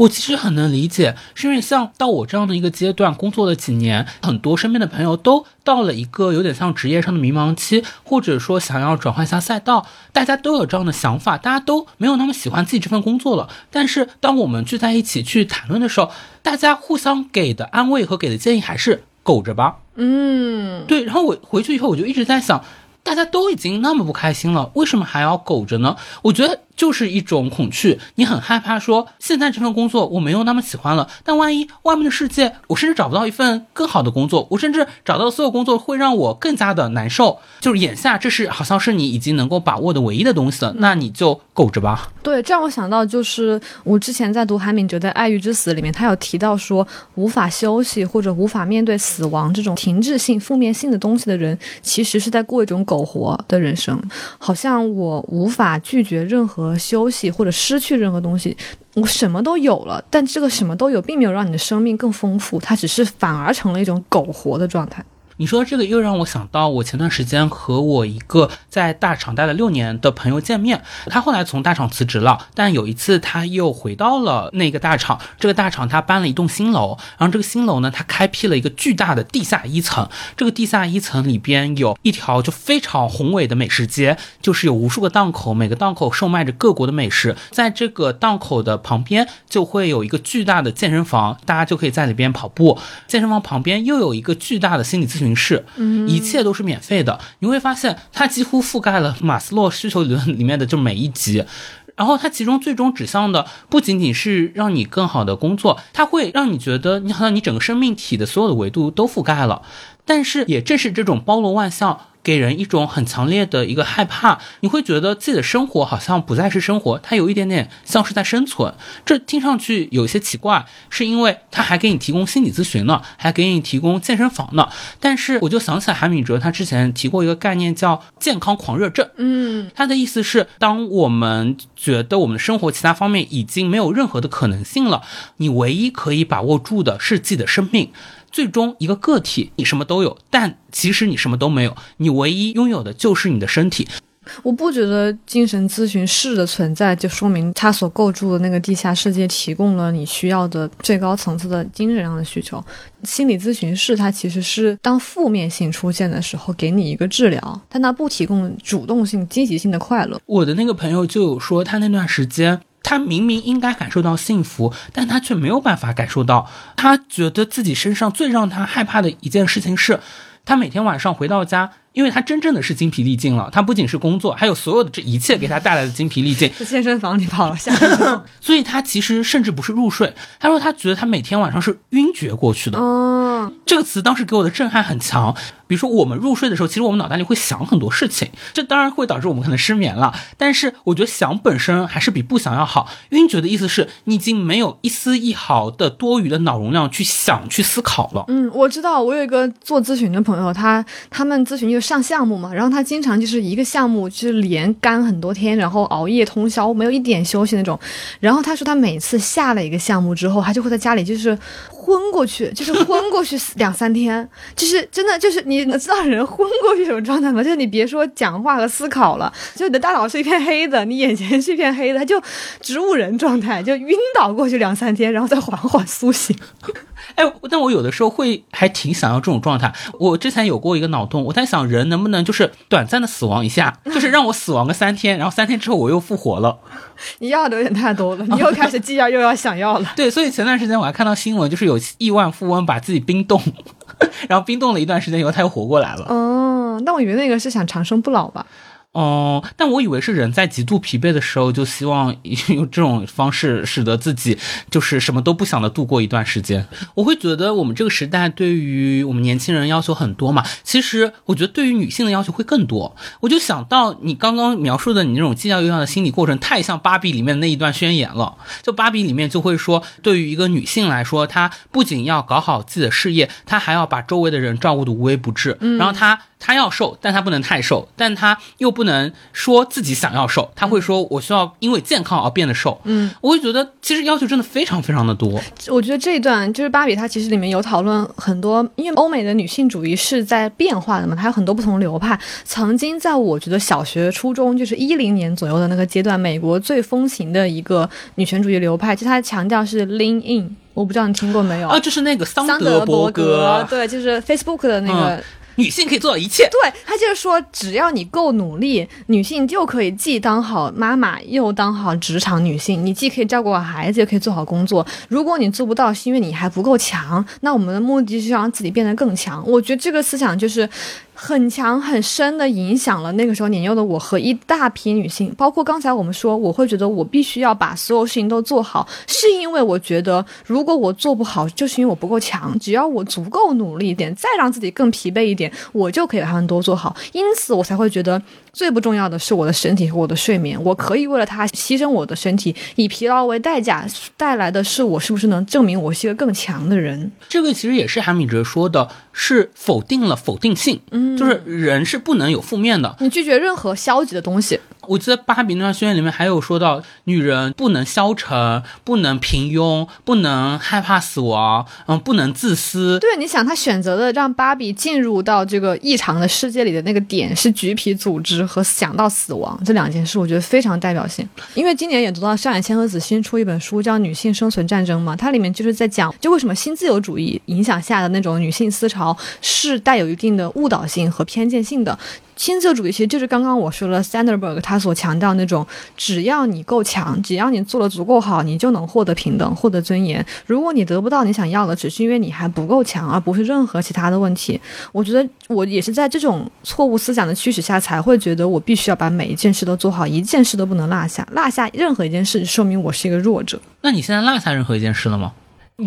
Speaker 1: 我其实很能理解，是因为像到我这样的一个阶段，工作了几年，很多身边的朋友都到了一个有点像职业上的迷茫期，或者说想要转换一下赛道，大家都有这样的想法，大家都没有那么喜欢自己这份工作了。但是当我们聚在一起去谈论的时候，大家互相给的安慰和给的建议还是苟着吧。
Speaker 2: 嗯，
Speaker 1: 对。然后我回去以后，我就一直在想。大家都已经那么不开心了，为什么还要苟着呢？我觉得就是一种恐惧，你很害怕说现在这份工作我没有那么喜欢了，但万一外面的世界，我甚至找不到一份更好的工作，我甚至找到所有工作会让我更加的难受。就是眼下这是好像是你已经能够把握的唯一的东西了，那你就苟着吧。
Speaker 2: 对，这让我想到就是我之前在读韩敏哲的《爱欲之死》里面，他有提到说，无法休息或者无法面对死亡这种停滞性、负面性的东西的人，其实是在过一种。苟活的人生，好像我无法拒绝任何休息或者失去任何东西。我什么都有了，但这个什么都有，并没有让你的生命更丰富，它只是反而成了一种苟活的状态。
Speaker 1: 你说这个又让我想到，我前段时间和我一个在大厂待了六年的朋友见面，他后来从大厂辞职了，但有一次他又回到了那个大厂，这个大厂他搬了一栋新楼，然后这个新楼呢，他开辟了一个巨大的地下一层，这个地下一层里边有一条就非常宏伟的美食街，就是有无数个档口，每个档口售卖着各国的美食，在这个档口的旁边就会有一个巨大的健身房，大家就可以在里边跑步，健身房旁边又有一个巨大的心理咨询室，嗯，一切都是免费的。你会发现，它几乎覆盖了马斯洛需求理论里面的就每一级。然后它其中最终指向的不仅仅是让你更好的工作，它会让你觉得你好像你整个生命体的所有的维度都覆盖了。但是也正是这种包罗万象。给人一种很强烈的一个害怕，你会觉得自己的生活好像不再是生活，它有一点点像是在生存。这听上去有些奇怪，是因为他还给你提供心理咨询呢，还给你提供健身房呢。但是我就想起来韩敏哲他之前提过一个概念叫健康狂热症，
Speaker 2: 嗯，
Speaker 1: 他的意思是，当我们觉得我们的生活其他方面已经没有任何的可能性了，你唯一可以把握住的是自己的生命。最终，一个个体，你什么都有，但其实你什么都没有，你唯一拥有的就是你的身体。
Speaker 2: 我不觉得精神咨询室的存在就说明他所构筑的那个地下世界提供了你需要的最高层次的精神上的需求。心理咨询室它其实是当负面性出现的时候给你一个治疗，但它不提供主动性、积极性的快乐。
Speaker 1: 我的那个朋友就有说，他那段时间。他明明应该感受到幸福，但他却没有办法感受到。他觉得自己身上最让他害怕的一件事情是，他每天晚上回到家。因为他真正的是精疲力尽了，他不仅是工作，还有所有的这一切给他带来的精疲力尽。
Speaker 2: 在健身房里跑了下，
Speaker 1: 所以他其实甚至不是入睡。他说他觉得他每天晚上是晕厥过去的。
Speaker 2: 哦，
Speaker 1: 这个词当时给我的震撼很强。比如说我们入睡的时候，其实我们脑袋里会想很多事情，这当然会导致我们可能失眠了。但是我觉得想本身还是比不想要好。晕厥的意思是你已经没有一丝一毫的多余的脑容量去想去思考了。
Speaker 2: 嗯，我知道，我有一个做咨询的朋友，他他们咨询就上项目嘛，然后他经常就是一个项目就是连干很多天，然后熬夜通宵，没有一点休息那种。然后他说他每次下了一个项目之后，他就会在家里就是昏过去，就是昏过去 两三天，就是真的就是你能知道人昏过去什么状态吗？就是你别说讲话和思考了，就你的大脑是一片黑的，你眼前是一片黑的，他就植物人状态，就晕倒过去两三天，然后再缓缓苏醒。
Speaker 1: 哎，但我有的时候会还挺想要这种状态。我之前有过一个脑洞，我在想人能不能就是短暂的死亡一下，就是让我死亡个三天，然后三天之后我又复活了。
Speaker 2: 你要的有点太多了，你又开始既要又要想要了。
Speaker 1: 对，所以前段时间我还看到新闻，就是有亿万富翁把自己冰冻，然后冰冻了一段时间以后他又活过来了。
Speaker 2: 哦，那我以为那个是想长生不老吧。
Speaker 1: 哦，但我以为是人在极度疲惫的时候，就希望 用这种方式使得自己就是什么都不想的度过一段时间。我会觉得我们这个时代对于我们年轻人要求很多嘛，其实我觉得对于女性的要求会更多。我就想到你刚刚描述的你那种既要又要的心理过程，太像芭比里面的那一段宣言了。就芭比里面就会说，对于一个女性来说，她不仅要搞好自己的事业，她还要把周围的人照顾的无微不至，然后她。他要瘦，但他不能太瘦，但他又不能说自己想要瘦，他会说：“我需要因为健康而变得瘦。”
Speaker 2: 嗯，
Speaker 1: 我会觉得其实要求真的非常非常的多。
Speaker 2: 我觉得这一段就是芭比，她其实里面有讨论很多，因为欧美的女性主义是在变化的嘛，它有很多不同流派。曾经在我觉得小学、初中，就是一零年左右的那个阶段，美国最风行的一个女权主义流派，就它强调是 lean in，我不知道你听过没有
Speaker 1: 啊？就是那个桑
Speaker 2: 德
Speaker 1: 伯
Speaker 2: 格，对，就是 Facebook 的那个。
Speaker 1: 女性可以做到一切，
Speaker 2: 对她就是说，只要你够努力，女性就可以既当好妈妈，又当好职场女性。你既可以照顾好孩子，也可以做好工作。如果你做不到，是因为你还不够强。那我们的目的是让自己变得更强。我觉得这个思想就是。很强很深的影响了那个时候年幼的我和一大批女性，包括刚才我们说，我会觉得我必须要把所有事情都做好，是因为我觉得如果我做不好，就是因为我不够强。只要我足够努力一点，再让自己更疲惫一点，我就可以把它们都做好。因此，我才会觉得最不重要的是我的身体和我的睡眠。我可以为了它牺牲我的身体，以疲劳为代价，带来的是我是不是能证明我是一个更强的人？
Speaker 1: 这个其实也是韩敏哲说的，是否定了否定性。
Speaker 2: 嗯。
Speaker 1: 就是人是不能有负面的，
Speaker 2: 你拒绝任何消极的东西。
Speaker 1: 我记得《芭比》那段宣言里面还有说到，女人不能消沉，不能平庸，不能害怕死亡，嗯，不能自私。
Speaker 2: 对，你想她选择的让芭比进入到这个异常的世界里的那个点是橘皮组织和想到死亡这两件事，我觉得非常代表性。因为今年也读到上海千鹤子新出一本书叫《女性生存战争》嘛，它里面就是在讲，就为什么新自由主义影响下的那种女性思潮好是带有一定的误导性和偏见性的。新自由主义其实就是刚刚我说了，Sandberg 他所强调那种，只要你够强，只要你做的足够好，你就能获得平等，获得尊严。如果你得不到你想要的，只是因为你还不够强，而不是任何其他的问题。我觉得我也是在这种错误思想的驱使下，才会觉得我必须要把每一件事都做好，一件事都不能落下，落下任何一件事，说明我是一个弱者。
Speaker 1: 那你现在落下任何一件事了吗？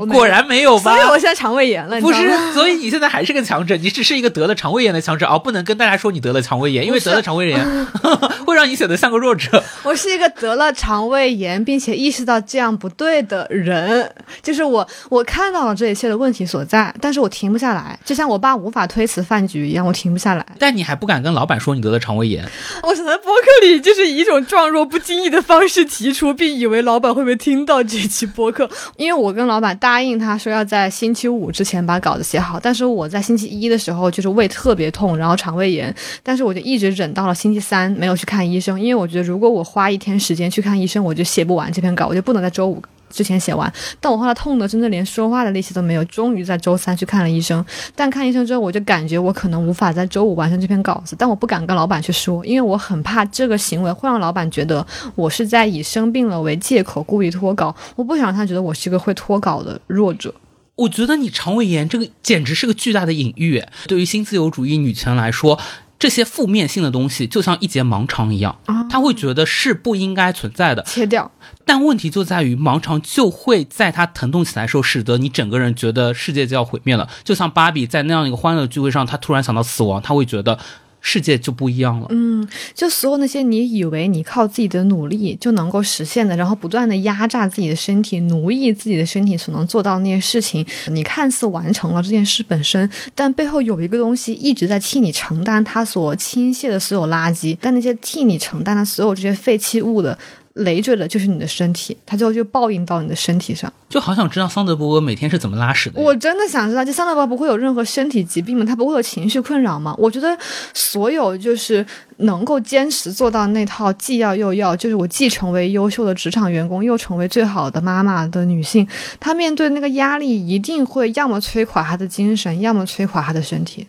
Speaker 1: 果然没有吧
Speaker 2: 所以？我现在肠胃炎了，你
Speaker 1: 不是
Speaker 2: 知道吗，
Speaker 1: 所以你现在还是个强者，你只是一个得了肠胃炎的强者哦，不能跟大家说你得了肠胃炎，因为得了肠胃炎 会让你显得像个弱者。
Speaker 2: 我是一个得了肠胃炎，并且意识到这样不对的人。就是我，我看到了这一切的问题所在，但是我停不下来，就像我爸无法推辞饭局一样，我停不下来。
Speaker 1: 但你还不敢跟老板说你得了肠胃炎，
Speaker 2: 我想在播客里就是以一种状若不经意的方式提出，并以为老板会不会听到这期播客。因为我跟老板答应他说要在星期五之前把稿子写好，但是我在星期一的时候就是胃特别痛，然后肠胃炎，但是我就一直忍到了星期三没有去看医生，因为我觉得如果我花一天时间去看医生，我就写不完这篇稿，我就不能在周五。之前写完，但我后来痛的真的连说话的力气都没有，终于在周三去看了医生。但看医生之后，我就感觉我可能无法在周五完成这篇稿子，但我不敢跟老板去说，因为我很怕这个行为会让老板觉得我是在以生病了为借口故意脱稿，我不想让他觉得我是一个会脱稿的弱者。
Speaker 1: 我觉得你肠胃炎这个简直是个巨大的隐喻。对于新自由主义女权来说，这些负面性的东西就像一节盲肠一样，
Speaker 2: 啊
Speaker 1: 她会觉得是不应该存在的。
Speaker 2: 切掉，
Speaker 1: 但问题就在于盲肠就会在它疼痛起来的时候，使得你整个人觉得世界就要毁灭了。就像芭比在那样一个欢乐聚会上，她突然想到死亡，她会觉得世界就不一样了。
Speaker 2: 嗯，就所有那些你以为你靠自己的努力就能够实现的，然后不断的压榨自己的身体、奴役自己的身体所能做到那些事情，你看似完成了这件事本身，但背后有一个东西一直在替你承担它所倾泻的所有垃圾，但那些替你承担的所有这些废弃物的。累赘的就是你的身体，它最后就报应到你的身体上。
Speaker 1: 就好想知道桑德伯格每天是怎么拉屎的。
Speaker 2: 我真的想知道，就桑德伯不会有任何身体疾病吗？他不会有情绪困扰吗？我觉得所有就是能够坚持做到那套既要又要，就是我既成为优秀的职场员工，又成为最好的妈妈的女性，她面对那个压力，一定会要么摧垮她的精神，要么摧垮她的身体。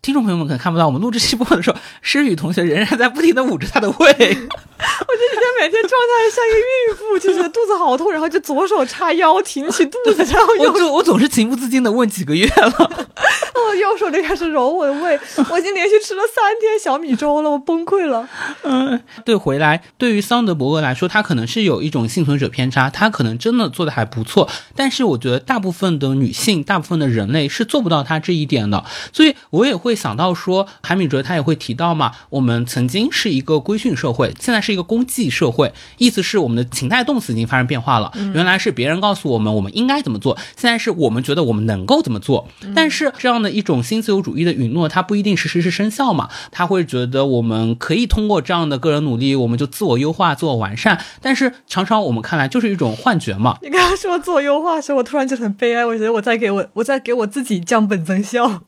Speaker 1: 听众朋友们可能看不到，我们录制期播的时候，诗雨同学仍然在不停的捂着她的胃。
Speaker 2: 我这几天每天状态像一个孕妇，就是肚子好痛，然后就左手叉腰挺起肚子，然后右
Speaker 1: 我总我总是情不自禁的问几个月了。
Speaker 2: 哦右手就开始揉我的胃。我已经连续吃了三天小米粥了，我崩溃了。
Speaker 1: 嗯，对，回来对于桑德伯格来说，他可能是有一种幸存者偏差，他可能真的做的还不错，但是我觉得大部分的女性，大部分的人类是做不到他这一点的，所以我也会想到说，韩敏哲他也会提到嘛，我们曾经是一个规训社会，现在是一个公祭社会，意思是我们的情态动词已经发生变化了，原来是别人告诉我们我们应该怎么做，现在是我们觉得我们能够怎么做，但是这样的一种新自由主义的允诺，它不一定实时是生效嘛，他会觉得我们可以通过这样的个人努力，我们就自我优化、自我完善，但是常常我们看来就是一种幻觉嘛。
Speaker 2: 你刚刚说自我优化的时候，我突然就很悲哀，我觉得我在给我我在给我自己降本增效。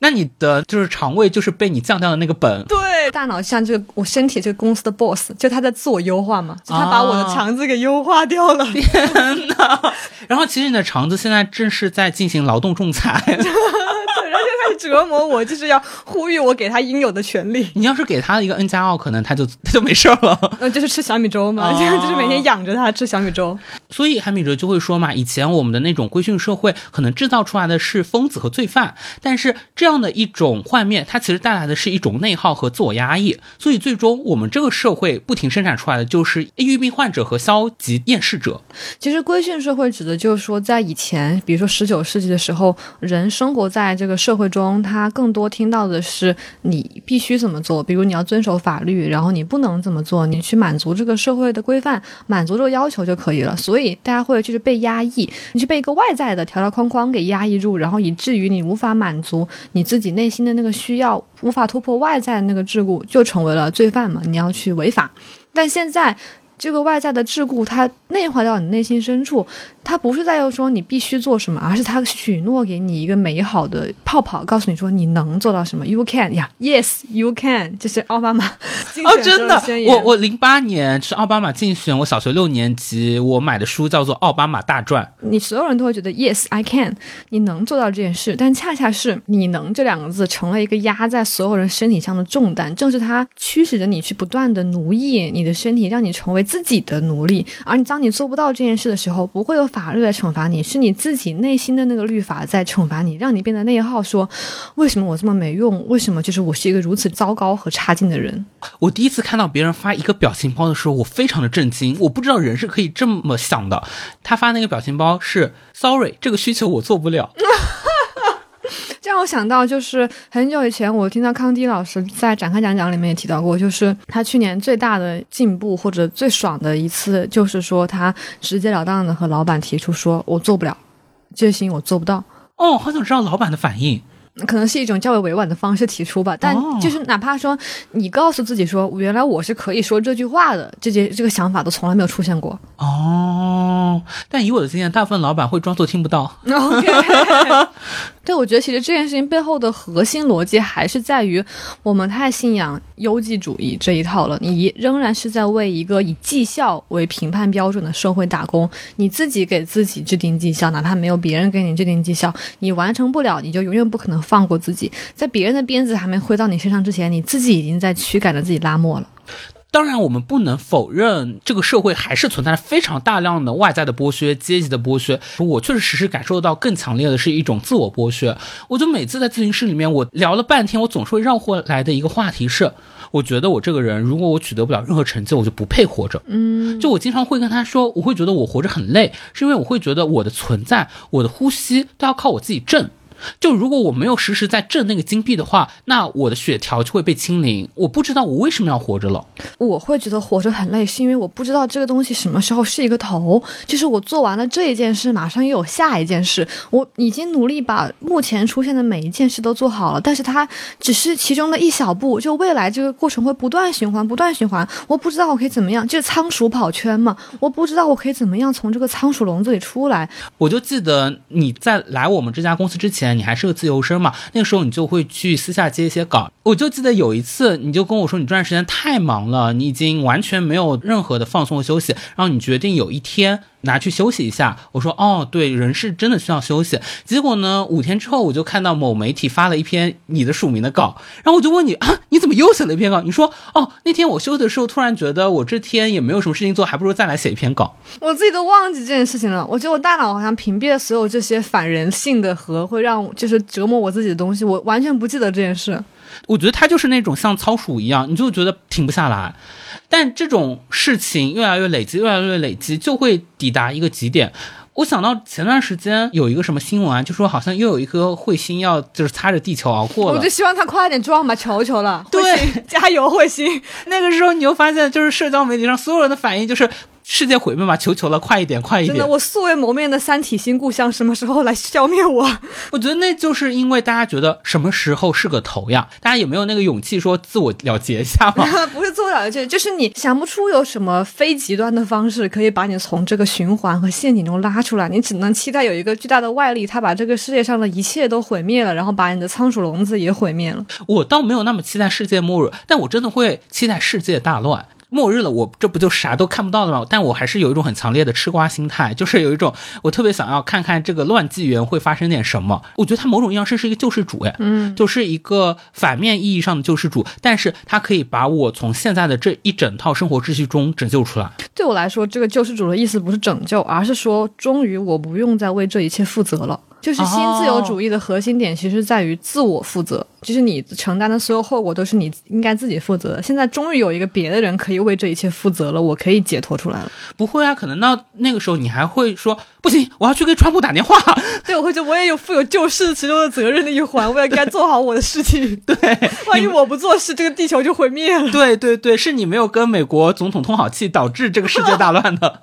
Speaker 1: 那你的就是肠胃就是被你降掉的那个本，
Speaker 2: 对，大脑像这个我身体这个公司的 boss，就他在自我优化嘛，就他把我的肠子给优化掉了。
Speaker 1: 天哪！然后其实你的肠子现在正是在进行劳动仲裁。
Speaker 2: 哈哈折磨我，就是要呼吁我给他应有的权利。
Speaker 1: 你要是给他一个 N 加二，可能他就他就没事儿了。
Speaker 2: 嗯，就是吃小米粥嘛，
Speaker 1: 哦
Speaker 2: 就是每天养着他吃小米粥。
Speaker 1: 所以韩米哲就会说嘛，以前我们的那种规训社会可能制造出来的是疯子和罪犯，但是这样的一种幻灭，它其实带来的是一种内耗和自我压抑。所以最终我们这个社会不停生产出来的就是抑郁病患者和消极厌世者。
Speaker 2: 其实规训社会指的就是说，在以前，比如说十九世纪的时候，人生活在这个社会中，他更多听到的是你必须怎么做，比如你要遵守法律，然后你不能怎么做，你去满足这个社会的规范，满足这个要求就可以了。所以大家会就是被压抑，你是被一个外在的条条框框给压抑住，然后以至于你无法满足你自己内心的那个需要，无法突破外在的那个桎梏，就成为了罪犯嘛，你要去违法。但现在。这个外在的桎梏，它内化到你内心深处，它不是在又说你必须做什么，而是它许诺给你一个美好的泡泡，告诉你说你能做到什么。You can 呀，Yes you can，这是奥巴马
Speaker 1: 哦，真的，我我零八年是奥巴马竞选，我小学六年级，我买的书叫做《奥巴马大传》。
Speaker 2: 你所有人都会觉得 Yes I can，你能做到这件事，但恰恰是你能这两个字成了一个压在所有人身体上的重担，正是它驱使着你去不断的奴役你的身体，让你成为。自己的奴隶，而你当你做不到这件事的时候，不会有法律来惩罚你，是你自己内心的那个律法在惩罚你，让你变得内耗。说为什么我这么没用？为什么就是我是一个如此糟糕和差劲的人？
Speaker 1: 我第一次看到别人发一个表情包的时候，我非常的震惊。我不知道人是可以这么想的。他发那个表情包是 “sorry”，这个需求我做不了。
Speaker 2: 让我想到，就是很久以前，我听到康迪老师在展开讲讲里面也提到过，就是他去年最大的进步或者最爽的一次，就是说他直截了当的和老板提出说：“我做不了，这事情我做不到。”
Speaker 1: 哦，好想知道老板的反应。
Speaker 2: 可能是一种较为委婉的方式提出吧，但就是哪怕说你告诉自己说，原来我是可以说这句话的，这些这个想法都从来没有出现过。
Speaker 1: 哦，但以我的经验，大部分老板会装作听不到。
Speaker 2: OK，对，我觉得其实这件事情背后的核心逻辑还是在于我们太信仰优绩主义这一套了。你仍然是在为一个以绩效为评判标准的社会打工，你自己给自己制定绩效，哪怕没有别人给你制定绩效，你完成不了，你就永远不可能。放过自己，在别人的鞭子还没挥到你身上之前，你自己已经在驱赶着自己拉磨了。
Speaker 1: 当然，我们不能否认这个社会还是存在着非常大量的外在的剥削、阶级的剥削。我确实实时感受到更强烈的是一种自我剥削。我就每次在咨询室里面，我聊了半天，我总是会绕回来的一个话题是：我觉得我这个人，如果我取得不了任何成就，我就不配活着。
Speaker 2: 嗯，
Speaker 1: 就我经常会跟他说，我会觉得我活着很累，是因为我会觉得我的存在、我的呼吸都要靠我自己挣。就如果我没有实时在挣那个金币的话，那我的血条就会被清零。我不知道我为什么要活着了。
Speaker 2: 我会觉得活着很累，是因为我不知道这个东西什么时候是一个头。就是我做完了这一件事，马上又有下一件事。我已经努力把目前出现的每一件事都做好了，但是它只是其中的一小步。就未来这个过程会不断循环，不断循环。我不知道我可以怎么样，就是仓鼠跑圈嘛。我不知道我可以怎么样从这个仓鼠笼子里出来。
Speaker 1: 我就记得你在来我们这家公司之前。你还是个自由身嘛？那个时候你就会去私下接一些稿。我就记得有一次，你就跟我说，你这段时间太忙了，你已经完全没有任何的放松和休息，然后你决定有一天。拿去休息一下，我说哦，对，人是真的需要休息。结果呢，五天之后我就看到某媒体发了一篇你的署名的稿，然后我就问你啊，你怎么又写了一篇稿？你说哦，那天我休息的时候，突然觉得我这天也没有什么事情做，还不如再来写一篇稿。
Speaker 2: 我自己都忘记这件事情了，我觉得我大脑好像屏蔽了所有这些反人性的和会让就是折磨我自己的东西，我完全不记得这件事。
Speaker 1: 我觉得他就是那种像仓鼠一样，你就觉得停不下来。但这种事情越来越累积，越来越累积，就会抵达一个极点。我想到前段时间有一个什么新闻啊，就说好像又有一颗彗星要就是擦着地球而过
Speaker 2: 了。我就希望它快点撞吧，求求了。
Speaker 1: 对，
Speaker 2: 加油，彗星！
Speaker 1: 那个时候你就发现，就是社交媒体上所有人的反应就是。世界毁灭吧！求求了，快一点，快一点！
Speaker 2: 真的，我素未谋面的三体新故乡什么时候来消灭我？
Speaker 1: 我觉得那就是因为大家觉得什么时候是个头呀？大家有没有那个勇气说自我了结一下吗？
Speaker 2: 不是自我了结，就是你想不出有什么非极端的方式可以把你从这个循环和陷阱中拉出来，你只能期待有一个巨大的外力，它把这个世界上的一切都毁灭了，然后把你的仓鼠笼子也毁灭了。
Speaker 1: 我倒没有那么期待世界末日，但我真的会期待世界大乱。末日了，我这不就啥都看不到了吗？但我还是有一种很强烈的吃瓜心态，就是有一种我特别想要看看这个乱纪元会发生点什么。我觉得他某种意义上是是一个救世主，哎，
Speaker 2: 嗯，
Speaker 1: 就是一个反面意义上的救世主，但是他可以把我从现在的这一整套生活秩序中拯救出来。
Speaker 2: 对我来说，这个救世主的意思不是拯救，而是说，终于我不用再为这一切负责了。就是新自由主义的核心点，其实在于自我负责，就是你承担的所有后果都是你应该自己负责的。现在终于有一个别的人可以为这一切负责了，我可以解脱出来了。
Speaker 1: 不会啊，可能到那个时候你还会说不行，我要去给川普打电话。
Speaker 2: 对，我会觉得我也有负有救世其中的责任的一环，我也该做好我的事情。
Speaker 1: 对，
Speaker 2: 万一我不做事，这个地球就毁灭了。
Speaker 1: 对对对，是你没有跟美国总统通好气，导致这个世界大乱的。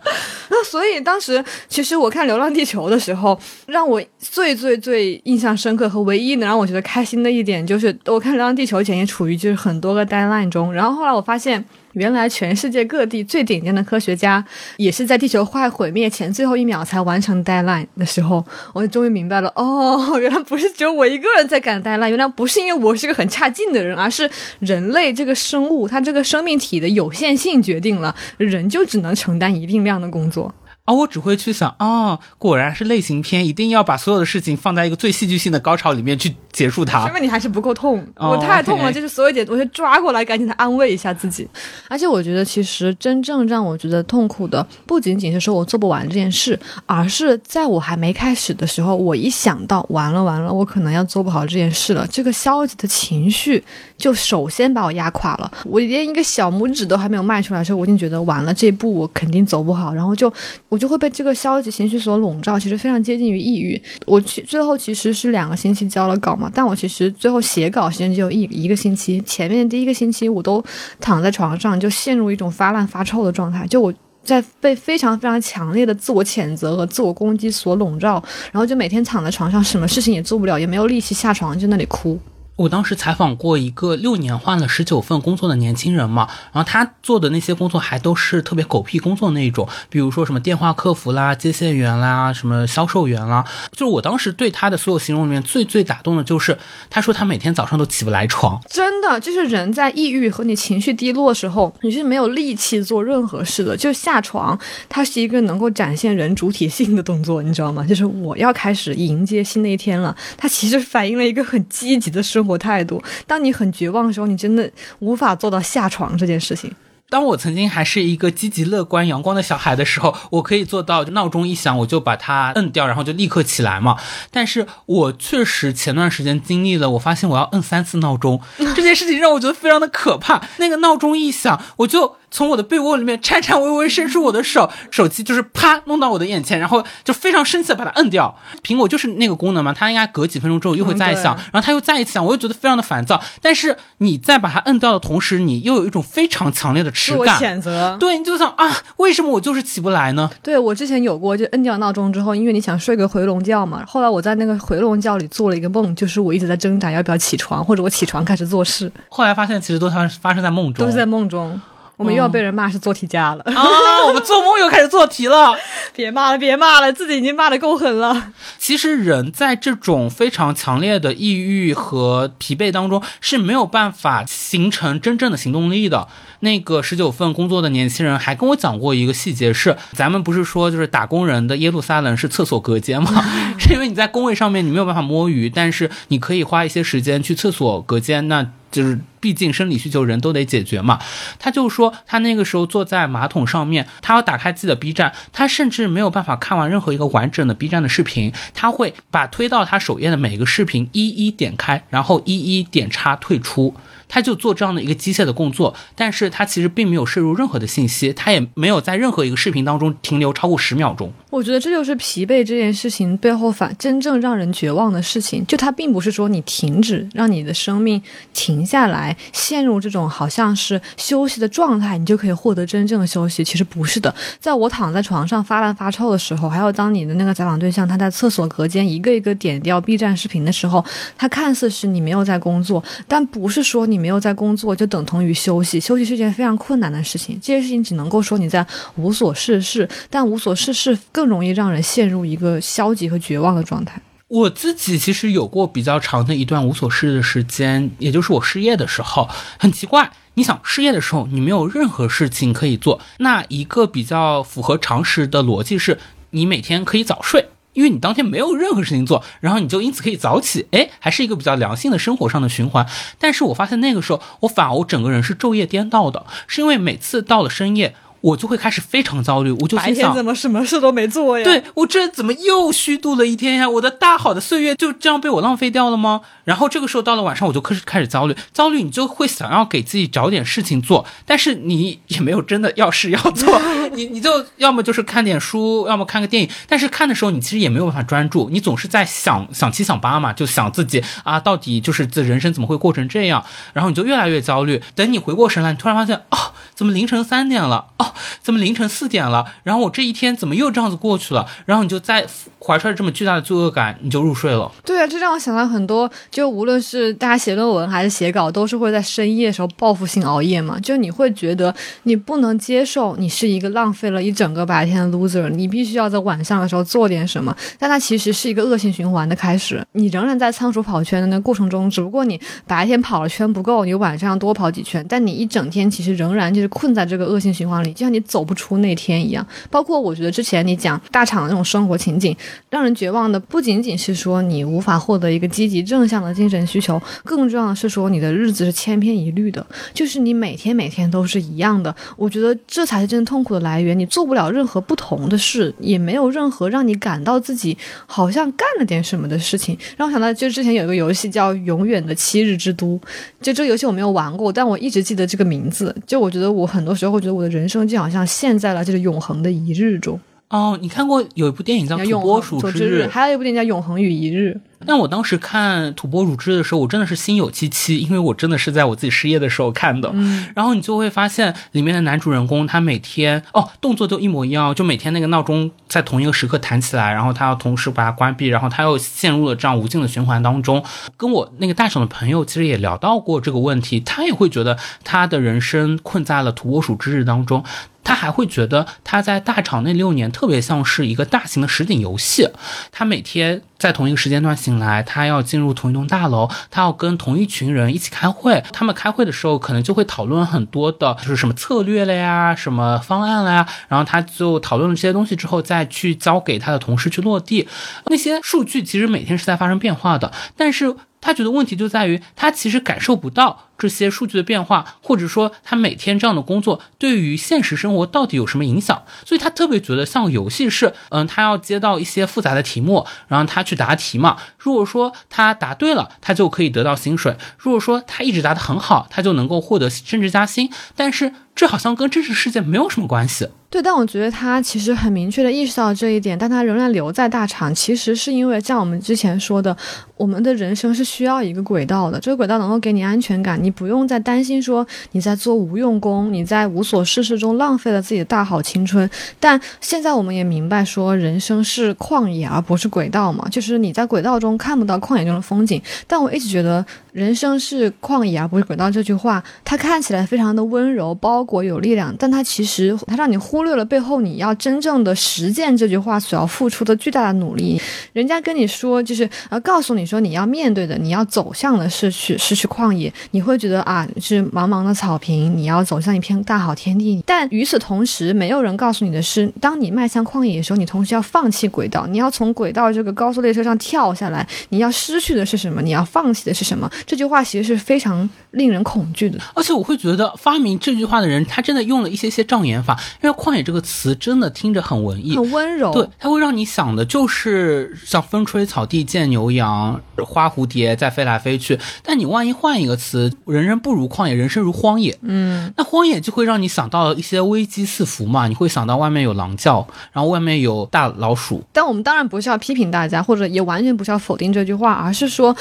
Speaker 2: 那所以当时其实我看《流浪地球》的时候，让我最最最印象深刻和唯一能让我觉得开心的一点，就是我看《流浪地球》前也处于就是很多个 deadline 中，然后后来我发现。原来全世界各地最顶尖的科学家，也是在地球快毁灭前最后一秒才完成 deadline 的时候，我终于明白了。哦，原来不是只有我一个人在赶 deadline，原来不是因为我是个很差劲的人，而是人类这个生物，它这个生命体的有限性决定了人就只能承担一定量的工作。
Speaker 1: 啊，我只会去想啊，果然是类型片，一定要把所有的事情放在一个最戏剧性的高潮里面去结束它。
Speaker 2: 因为你还是不够痛，我太痛了，就是所有点我就抓过来，赶紧的安慰一下自己。而且我觉得，其实真正让我觉得痛苦的，不仅仅是说我做不完这件事，而是在我还没开始的时候，我一想到完了完了，我可能要做不好这件事了，这个消极的情绪就首先把我压垮了。我连一个小拇指都还没有迈出来的时候，我已经觉得完了，这一步我肯定走不好，然后就。我就会被这个消极情绪所笼罩，其实非常接近于抑郁。我最后其实是两个星期交了稿嘛，但我其实最后写稿时间只有一一个星期。前面第一个星期我都躺在床上，就陷入一种发烂发臭的状态，就我在被非常非常强烈的自我谴责和自我攻击所笼罩，然后就每天躺在床上，什么事情也做不了，也没有力气下床，就那里哭。
Speaker 1: 我当时采访过一个六年换了十九份工作的年轻人嘛，然后他做的那些工作还都是特别狗屁工作那一种，比如说什么电话客服啦、接线员啦、什么销售员啦。就是我当时对他的所有形容里面最最打动的就是，他说他每天早上都起不来床。
Speaker 2: 真的，就是人在抑郁和你情绪低落的时候，你是没有力气做任何事的。就下床，它是一个能够展现人主体性的动作，你知道吗？就是我要开始迎接新的一天了。它其实反映了一个很积极的生。活态度。当你很绝望的时候，你真的无法做到下床这件事情。
Speaker 1: 当我曾经还是一个积极乐观、阳光的小孩的时候，我可以做到闹钟一响我就把它摁掉，然后就立刻起来嘛。但是我确实前段时间经历了，我发现我要摁三次闹钟这件事情，让我觉得非常的可怕。那个闹钟一响，我就。从我的被窝里面颤颤巍巍伸出我的手，手机就是啪弄到我的眼前，然后就非常生气的把它摁掉。苹果就是那个功能嘛，它应该隔几分钟之后又会再响，然后它又再一响，我又觉得非常的烦躁。但是你在把它摁掉的同时，你又有一种非常强烈的耻感、
Speaker 2: 谴责。
Speaker 1: 对，你就想啊，为什么我就是起不来呢？
Speaker 2: 对我之前有过，就摁掉闹钟之后，因为你想睡个回笼觉嘛。后来我在那个回笼觉里做了一个梦，就是我一直在挣扎要不要起床，或者我起床开始做事。
Speaker 1: 后来发现其实都发发生在梦中，
Speaker 2: 都是在梦中。我们又要被人骂是做题家了
Speaker 1: 啊！我们做梦又开始做题了，
Speaker 2: 别骂了，别骂了，自己已经骂的够狠了。
Speaker 1: 其实人在这种非常强烈的抑郁和疲惫当中是没有办法形成真正的行动力的。那个十九份工作的年轻人还跟我讲过一个细节，是咱们不是说就是打工人的耶路撒冷是厕所隔间吗？是因为你在工位上面你没有办法摸鱼，但是你可以花一些时间去厕所隔间，那。就是毕竟生理需求人都得解决嘛，他就说他那个时候坐在马桶上面，他要打开自己的 B 站，他甚至没有办法看完任何一个完整的 B 站的视频，他会把推到他首页的每一个视频一一点开，然后一一点叉退出。他就做这样的一个机械的工作，但是他其实并没有摄入任何的信息，他也没有在任何一个视频当中停留超过十秒钟。
Speaker 2: 我觉得这就是疲惫这件事情背后反真正让人绝望的事情，就它并不是说你停止，让你的生命停下来，陷入这种好像是休息的状态，你就可以获得真正的休息。其实不是的，在我躺在床上发烂发臭的时候，还有当你的那个采访对象他在厕所隔间一个一个点掉 B 站视频的时候，他看似是你没有在工作，但不是说你。你没有在工作，就等同于休息。休息是件非常困难的事情。这件事情只能够说你在无所事事，但无所事事更容易让人陷入一个消极和绝望的状态。
Speaker 1: 我自己其实有过比较长的一段无所事的时间，也就是我失业的时候。很奇怪，你想失业的时候，你没有任何事情可以做，那一个比较符合常识的逻辑是，你每天可以早睡。因为你当天没有任何事情做，然后你就因此可以早起，哎，还是一个比较良性的生活上的循环。但是我发现那个时候，我反而我整个人是昼夜颠倒的，是因为每次到了深夜。我就会开始非常焦虑，我就
Speaker 2: 白
Speaker 1: 心想
Speaker 2: 天怎么什么事都没做呀？
Speaker 1: 对我这怎么又虚度了一天呀？我的大好的岁月就这样被我浪费掉了吗？然后这个时候到了晚上，我就开始开始焦虑，焦虑你就会想要给自己找点事情做，但是你也没有真的要事要做，你你就要么就是看点书，要么看个电影，但是看的时候你其实也没有办法专注，你总是在想想七想八嘛，就想自己啊到底就是这人生怎么会过成这样，然后你就越来越焦虑。等你回过神来，你突然发现哦，怎么凌晨三点了？哦，怎么凌晨四点了？然后我这一天怎么又这样子过去了？然后你就再怀揣着这么巨大的罪恶感，你就入睡了。
Speaker 2: 对啊，这让我想到很多，就无论是大家写论文还是写稿，都是会在深夜的时候报复性熬夜嘛。就你会觉得你不能接受你是一个浪费了一整个白天的 loser，你必须要在晚上的时候做点什么。但它其实是一个恶性循环的开始，你仍然在仓鼠跑圈的那过程中，只不过你白天跑了圈不够，你晚上要多跑几圈，但你一整天其实仍然就是困在这个恶性循环里，就像你走不出那天一样。包括我觉得之前你讲大厂的那种生活情景，让人绝望的不仅仅是说你无法获得一个积极正向的精神需求，更重要的是说你的日子是千篇一律的，就是你每天每天都是一样的。我觉得这才是真正痛苦的来源。你做不了任何不同的事，也没有任何让你感到自己好像干了点什么的事情。让我想到，就之前有一个游戏叫《永远的七日之都》，就这个游戏我没有玩过，但我一直记得这个名字。就我觉得我很多时候会觉得我的人生就好像陷在了这个永恒的一日中。
Speaker 1: 哦，你看过有一部电影叫《土拨鼠
Speaker 2: 恒之
Speaker 1: 之日》，
Speaker 2: 还有一部电影叫《永恒与一日》。
Speaker 1: 但我当时看《土拨鼠之日》的时候，我真的是心有戚戚，因为我真的是在我自己失业的时候看的。
Speaker 2: 嗯，
Speaker 1: 然后你就会发现，里面的男主人公他每天哦动作都一模一样，就每天那个闹钟在同一个时刻弹起来，然后他要同时把它关闭，然后他又陷入了这样无尽的循环当中。跟我那个大厂的朋友其实也聊到过这个问题，他也会觉得他的人生困在了土拨鼠之日当中。他还会觉得他在大厂那六年特别像是一个大型的实景游戏，他每天在同一个时间段醒来，他要进入同一栋大楼，他要跟同一群人一起开会。他们开会的时候可能就会讨论很多的，就是什么策略了呀，什么方案了呀。然后他就讨论了这些东西之后，再去交给他的同事去落地。那些数据其实每天是在发生变化的，但是。他觉得问题就在于他其实感受不到这些数据的变化，或者说他每天这样的工作对于现实生活到底有什么影响，所以他特别觉得像游戏是，嗯，他要接到一些复杂的题目，然后他去答题嘛。如果说他答对了，他就可以得到薪水；如果说他一直答得很好，他就能够获得升职加薪。但是这好像跟真实世界没有什么关系。
Speaker 2: 对，但我觉得他其实很明确的意识到这一点，但他仍然留在大厂，其实是因为像我们之前说的，我们的人生是需要一个轨道的，这个轨道能够给你安全感，你不用再担心说你在做无用功，你在无所事事中浪费了自己的大好青春。但现在我们也明白说，人生是旷野而不是轨道嘛，就是你在轨道中看不到旷野中的风景。但我一直觉得人生是旷野而不是轨道这句话，它看起来非常的温柔、包裹、有力量，但它其实它让你忽略了背后你要真正的实践这句话所要付出的巨大的努力。人家跟你说，就是呃，告诉你说你要面对的、你要走向的是去是去旷野，你会觉得啊是茫茫的草坪，你要走向一片大好天地。但与此同时，没有人告诉你的是，当你迈向旷野的时候，你同时要放弃轨道，你要从轨道这个高速列车上跳下来，你要失去的是什么？你要放弃的是什么？这句话其实是非常令人恐惧的。
Speaker 1: 而且我会觉得发明这句话的人，他真的用了一些些障眼法，因为旷野这个词真的听着很文艺，
Speaker 2: 很温柔。
Speaker 1: 对，它会让你想的就是像风吹草低见牛羊，花蝴蝶在飞来飞去。但你万一换一个词，人人不如旷野，人生如荒野，
Speaker 2: 嗯，
Speaker 1: 那荒野就会让你想到一些危机四伏嘛，你会想到外面有狼叫，然后外面有大老鼠。
Speaker 2: 但我们当然不是要批评大家，或者也完全不是要否定这句话，而是说，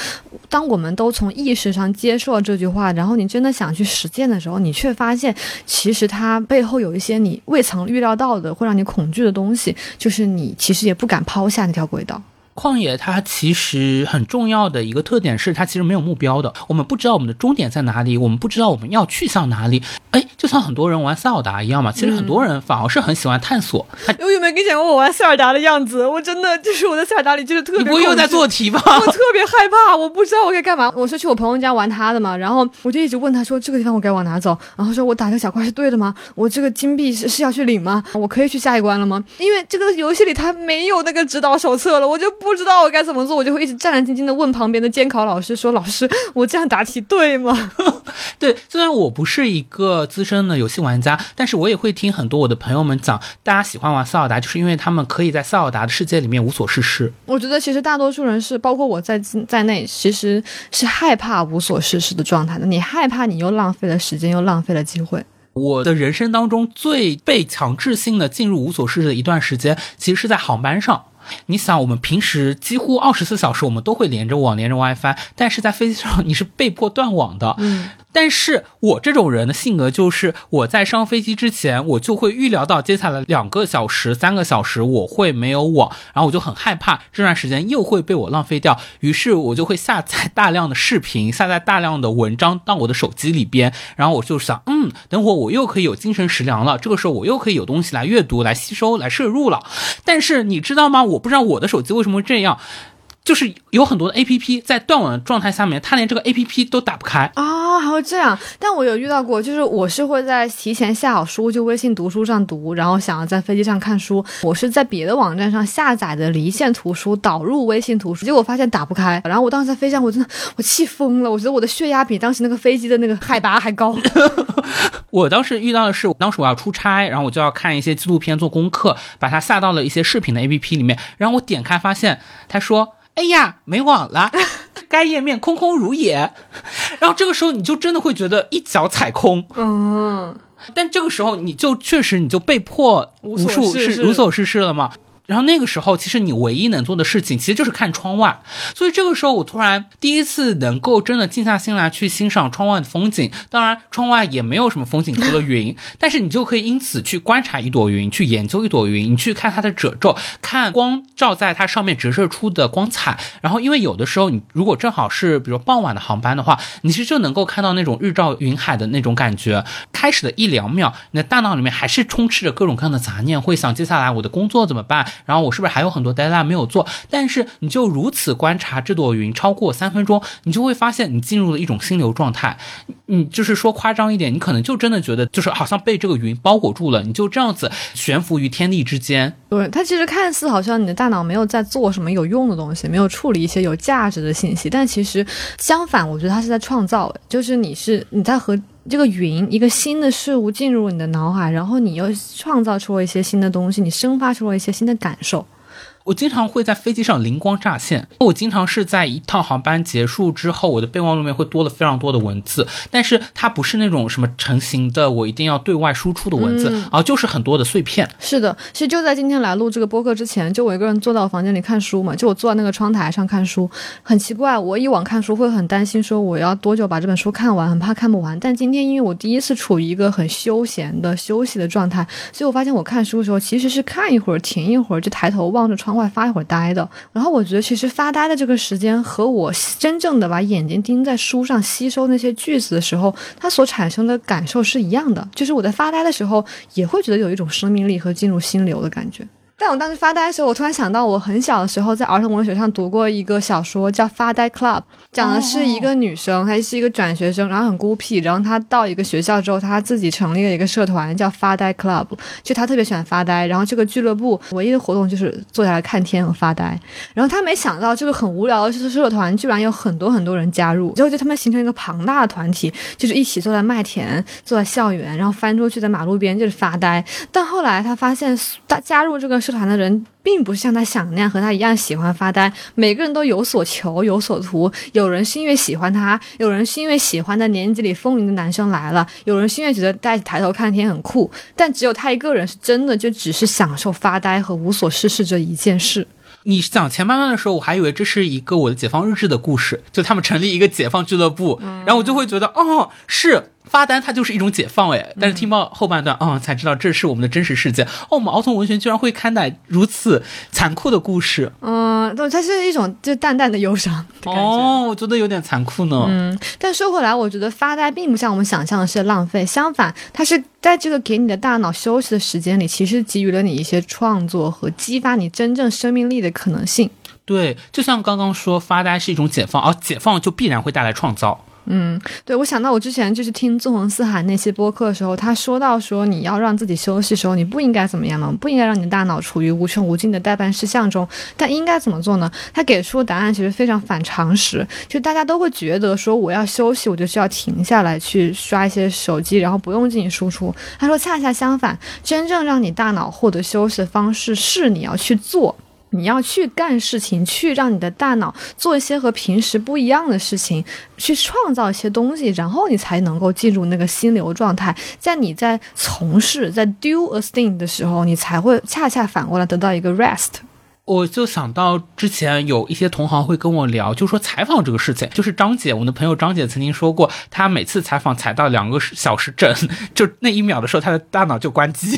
Speaker 2: 当我们都从意识上接受了这句话，然后你真的想去实践的时候，你却发现，其实它背后有一些你未曾预料到的，会让你恐惧的东西，就是你其实也不敢抛下那条轨道。
Speaker 1: 旷野它其实很重要的一个特点是，它其实没有目标的。我们不知道我们的终点在哪里，我们不知道我们要去向哪里。哎，就像很多人玩塞尔达一样嘛，其实很多人反而是很喜欢探索。他
Speaker 2: 我有没有跟你讲过我玩塞尔达的样子？我真的就是我在塞尔达里就是特别，
Speaker 1: 你 不会又在做题吧？
Speaker 2: 我特别害怕，我不知道我该干嘛。我是去我朋友家玩他的嘛，然后我就一直问他说这个地方我该往哪走，然后说我打这个小怪是对的吗？我这个金币是是要去领吗？我可以去下一关了吗？因为这个游戏里它没有那个指导手册了，我就不不知道我该怎么做，我就会一直战战兢兢的问旁边的监考老师说：“老师，我这样答题对吗？”
Speaker 1: 对，虽然我不是一个资深的游戏玩家，但是我也会听很多我的朋友们讲，大家喜欢玩塞尔达，就是因为他们可以在塞尔达的世界里面无所事事。
Speaker 2: 我觉得其实大多数人是，包括我在在内，其实是害怕无所事事的状态的。你害怕，你又浪费了时间，又浪费了机会。
Speaker 1: 我的人生当中最被强制性的进入无所事事的一段时间，其实是在航班上。你想，我们平时几乎二十四小时我们都会连着网，连着 WiFi，但是在飞机上你是被迫断网的。
Speaker 2: 嗯。
Speaker 1: 但是我这种人的性格就是，我在上飞机之前，我就会预料到接下来两个小时、三个小时我会没有网，然后我就很害怕这段时间又会被我浪费掉，于是我就会下载大量的视频，下载大量的文章到我的手机里边，然后我就想，嗯，等会我又可以有精神食粮了，这个时候我又可以有东西来阅读、来吸收、来摄入了。但是你知道吗？我我不知道我的手机为什么会这样。就是有很多的 A P P 在断网的状态下面，它连这个 A P P 都打不开
Speaker 2: 啊，还会这样？但我有遇到过，就是我是会在提前下好书，就微信读书上读，然后想要在飞机上看书。我是在别的网站上下载的离线图书，导入微信图书，结果发现打不开。然后我当时在飞机上，我真的我气疯了，我觉得我的血压比当时那个飞机的那个海拔还高。
Speaker 1: 我当时遇到的是，当时我要出差，然后我就要看一些纪录片做功课，把它下到了一些视频的 A P P 里面，然后我点开发现，他说。哎呀，没网了，该页面空空如也。然后这个时候你就真的会觉得一脚踩空。
Speaker 2: 嗯，
Speaker 1: 但这个时候你就确实你就被迫无数是无所事事了嘛。然后那个时候，其实你唯一能做的事情，其实就是看窗外。所以这个时候，我突然第一次能够真的静下心来去欣赏窗外的风景。当然，窗外也没有什么风景，除了云。但是你就可以因此去观察一朵云，去研究一朵云，你去看它的褶皱，看光照在它上面折射出的光彩。然后，因为有的时候你如果正好是比如傍晚的航班的话，你其实就能够看到那种日照云海的那种感觉。开始的一两秒，你的大脑里面还是充斥着各种各样的杂念，会想接下来我的工作怎么办？然后我是不是还有很多 deadline 没有做？但是你就如此观察这朵云超过三分钟，你就会发现你进入了一种心流状态。你就是说夸张一点，你可能就真的觉得就是好像被这个云包裹住了，你就这样子悬浮于天地之间。
Speaker 2: 对，它其实看似好像你的大脑没有在做什么有用的东西，没有处理一些有价值的信息，但其实相反，我觉得它是在创造，就是你是你在和。这个云，一个新的事物进入你的脑海，然后你又创造出了一些新的东西，你生发出了一些新的感受。
Speaker 1: 我经常会在飞机上灵光乍现。我经常是在一趟航班结束之后，我的备忘录里面会多了非常多的文字，但是它不是那种什么成型的，我一定要对外输出的文字，而就是很多的碎片。
Speaker 2: 是的，其实就在今天来录这个播客之前，就我一个人坐到房间里看书嘛，就我坐在那个窗台上看书。很奇怪，我以往看书会很担心说我要多久把这本书看完，很怕看不完。但今天因为我第一次处于一个很休闲的休息的状态，所以我发现我看书的时候其实是看一会儿，停一会儿，就抬头望着窗。外发一会儿呆的，然后我觉得其实发呆的这个时间和我真正的把眼睛盯在书上吸收那些句子的时候，它所产生的感受是一样的。就是我在发呆的时候，也会觉得有一种生命力和进入心流的感觉。但我当时发呆的时候，我突然想到，我很小的时候在儿童文学上读过一个小说，叫《发呆 Club》，讲的是一个女生，她是一个转学生，然后很孤僻，然后她到一个学校之后，她自己成立了一个社团，叫发呆 Club，就她特别喜欢发呆，然后这个俱乐部唯一的活动就是坐下来看天和发呆。然后她没想到这个很无聊的社团居然有很多很多人加入，最后就他们形成一个庞大的团体，就是一起坐在麦田，坐在校园，然后翻出去在马路边就是发呆。但后来她发现，大加入这个。社团的人并不是像他想那样和他一样喜欢发呆，每个人都有所求有所图。有人是因为喜欢他，有人是因为喜欢的年级里风云的男生来了，有人是因为觉得大家抬头看天很酷。但只有他一个人是真的就只是享受发呆和无所事事这一件事。
Speaker 1: 你讲前半段的时候，我还以为这是一个我的解放日志的故事，就他们成立一个解放俱乐部，然后我就会觉得哦是。发呆，它就是一种解放哎！但是听到后半段，啊，才知道这是我们的真实世界。哦，我们儿童文学居然会看待如此残酷的故事。
Speaker 2: 嗯，对，它是一种就淡淡的忧伤。哦，
Speaker 1: 我觉得有点残酷呢。
Speaker 2: 嗯，但说回来，我觉得发呆并不像我们想象的是浪费，相反，它是在这个给你的大脑休息的时间里，其实给予了你一些创作和激发你真正生命力的可能性。
Speaker 1: 对，就像刚刚说，发呆是一种解放，而解放就必然会带来创造。
Speaker 2: 嗯，对，我想到我之前就是听纵横四海那期播客的时候，他说到说你要让自己休息的时候，你不应该怎么样呢？不应该让你的大脑处于无穷无尽的代办事项中，但应该怎么做呢？他给出的答案其实非常反常识，就大家都会觉得说我要休息，我就需要停下来去刷一些手机，然后不用进行输出。他说恰恰相反，真正让你大脑获得休息的方式是你要去做。你要去干事情，去让你的大脑做一些和平时不一样的事情，去创造一些东西，然后你才能够进入那个心流状态。在你在从事在 do a thing 的时候，你才会恰恰反过来得到一个 rest。
Speaker 1: 我就想到之前有一些同行会跟我聊，就说采访这个事情，就是张姐，我的朋友张姐曾经说过，她每次采访采到两个小时整，就那一秒的时候，她的大脑就关机。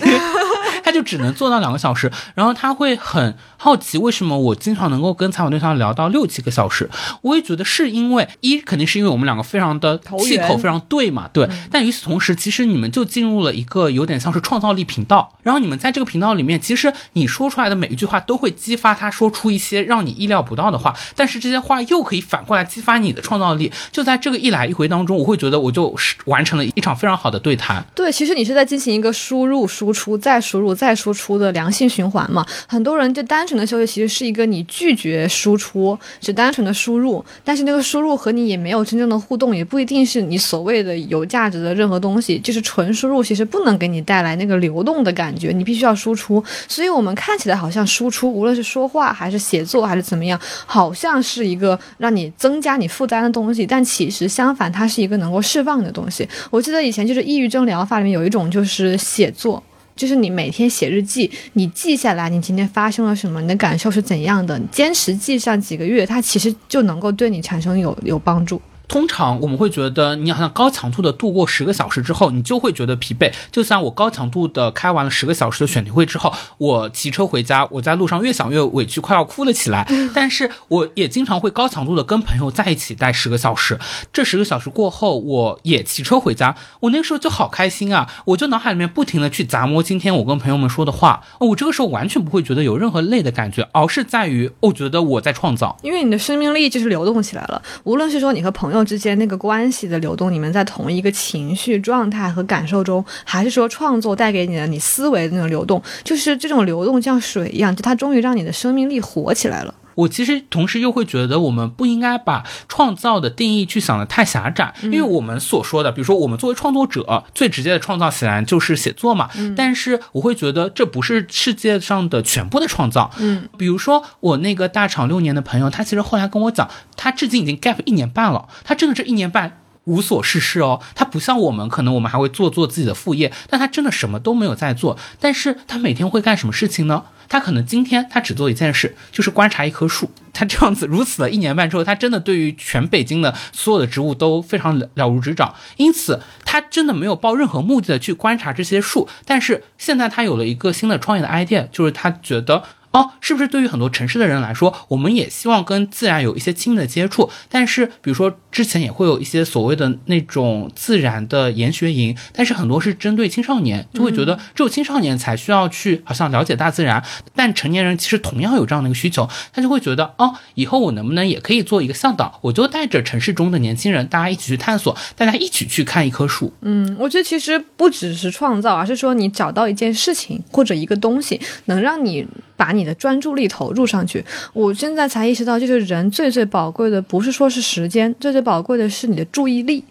Speaker 1: 他就只能做到两个小时，然后他会很好奇为什么我经常能够跟采访对象聊到六七个小时。我也觉得是因为一肯定是因为我们两个非常的气口非常对嘛，对。但与此同时，其实你们就进入了一个有点像是创造力频道，然后你们在这个频道里面，其实你说出来的每一句话都会激发他说出一些让你意料不到的话，但是这些话又可以反过来激发你的创造力。就在这个一来一回当中，我会觉得我就完成了一场非常好的对谈。
Speaker 2: 对，其实你是在进行一个输入、输出、再输入。再输出的良性循环嘛，很多人就单纯的休息，其实是一个你拒绝输出，只单纯的输入，但是那个输入和你也没有真正的互动，也不一定是你所谓的有价值的任何东西，就是纯输入，其实不能给你带来那个流动的感觉，你必须要输出。所以我们看起来好像输出，无论是说话还是写作还是怎么样，好像是一个让你增加你负担的东西，但其实相反，它是一个能够释放的东西。我记得以前就是抑郁症疗法里面有一种就是写作。就是你每天写日记，你记下来你今天发生了什么，你的感受是怎样的，坚持记上几个月，它其实就能够对你产生有有帮助。
Speaker 1: 通常我们会觉得，你好像高强度的度过十个小时之后，你就会觉得疲惫。就像我高强度的开完了十个小时的选题会之后，我骑车回家，我在路上越想越委屈，快要哭了起来。但是我也经常会高强度的跟朋友在一起待十个小时。这十个小时过后，我也骑车回家，我那个时候就好开心啊！我就脑海里面不停的去砸摸今天我跟朋友们说的话，我这个时候完全不会觉得有任何累的感觉，而是在于我觉得我在创造，
Speaker 2: 因为你的生命力就是流动起来了。无论是说你和朋友。之间那个关系的流动，你们在同一个情绪状态和感受中，还是说创作带给你的你思维的那种流动，就是这种流动像水一样，就它终于让你的生命力活起来了。
Speaker 1: 我其实同时又会觉得，我们不应该把创造的定义去想的太狭窄，因为我们所说的，比如说我们作为创作者，最直接的创造显然就是写作嘛。但是我会觉得这不是世界上的全部的创造。
Speaker 2: 嗯，
Speaker 1: 比如说我那个大厂六年的朋友，他其实后来跟我讲，他至今已经 gap 一年半了，他真的这一年半无所事事哦。他不像我们，可能我们还会做做自己的副业，但他真的什么都没有在做。但是他每天会干什么事情呢？他可能今天他只做一件事，就是观察一棵树。他这样子 如此的一年半之后，他真的对于全北京的所有的植物都非常了如指掌。因此，他真的没有抱任何目的的去观察这些树。但是现在他有了一个新的创业的 idea，就是他觉得。哦，是不是对于很多城市的人来说，我们也希望跟自然有一些亲密的接触？但是，比如说之前也会有一些所谓的那种自然的研学营，但是很多是针对青少年，就会觉得只有青少年才需要去好像了解大自然，但成年人其实同样有这样的一个需求，他就会觉得哦，以后我能不能也可以做一个向导，我就带着城市中的年轻人，大家一起去探索，大家一起去看一棵树。
Speaker 2: 嗯，我觉得其实不只是创造，而是说你找到一件事情或者一个东西，能让你把你。的专注力投入上去，我现在才意识到，就是人最最宝贵的，不是说是时间，最最宝贵的是你的注意力。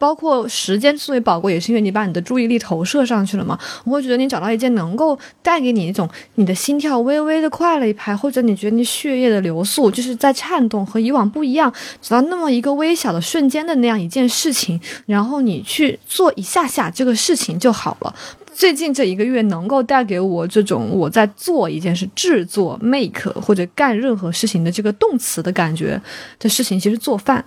Speaker 2: 包括时间最为宝贵，也是因为你把你的注意力投射上去了嘛。我会觉得你找到一件能够带给你一种你的心跳微微的快了一拍，或者你觉得你血液的流速就是在颤动，和以往不一样，直到那么一个微小的瞬间的那样一件事情，然后你去做一下下这个事情就好了。最近这一个月能够带给我这种我在做一件事、制作、make 或者干任何事情的这个动词的感觉的事情，其实做饭。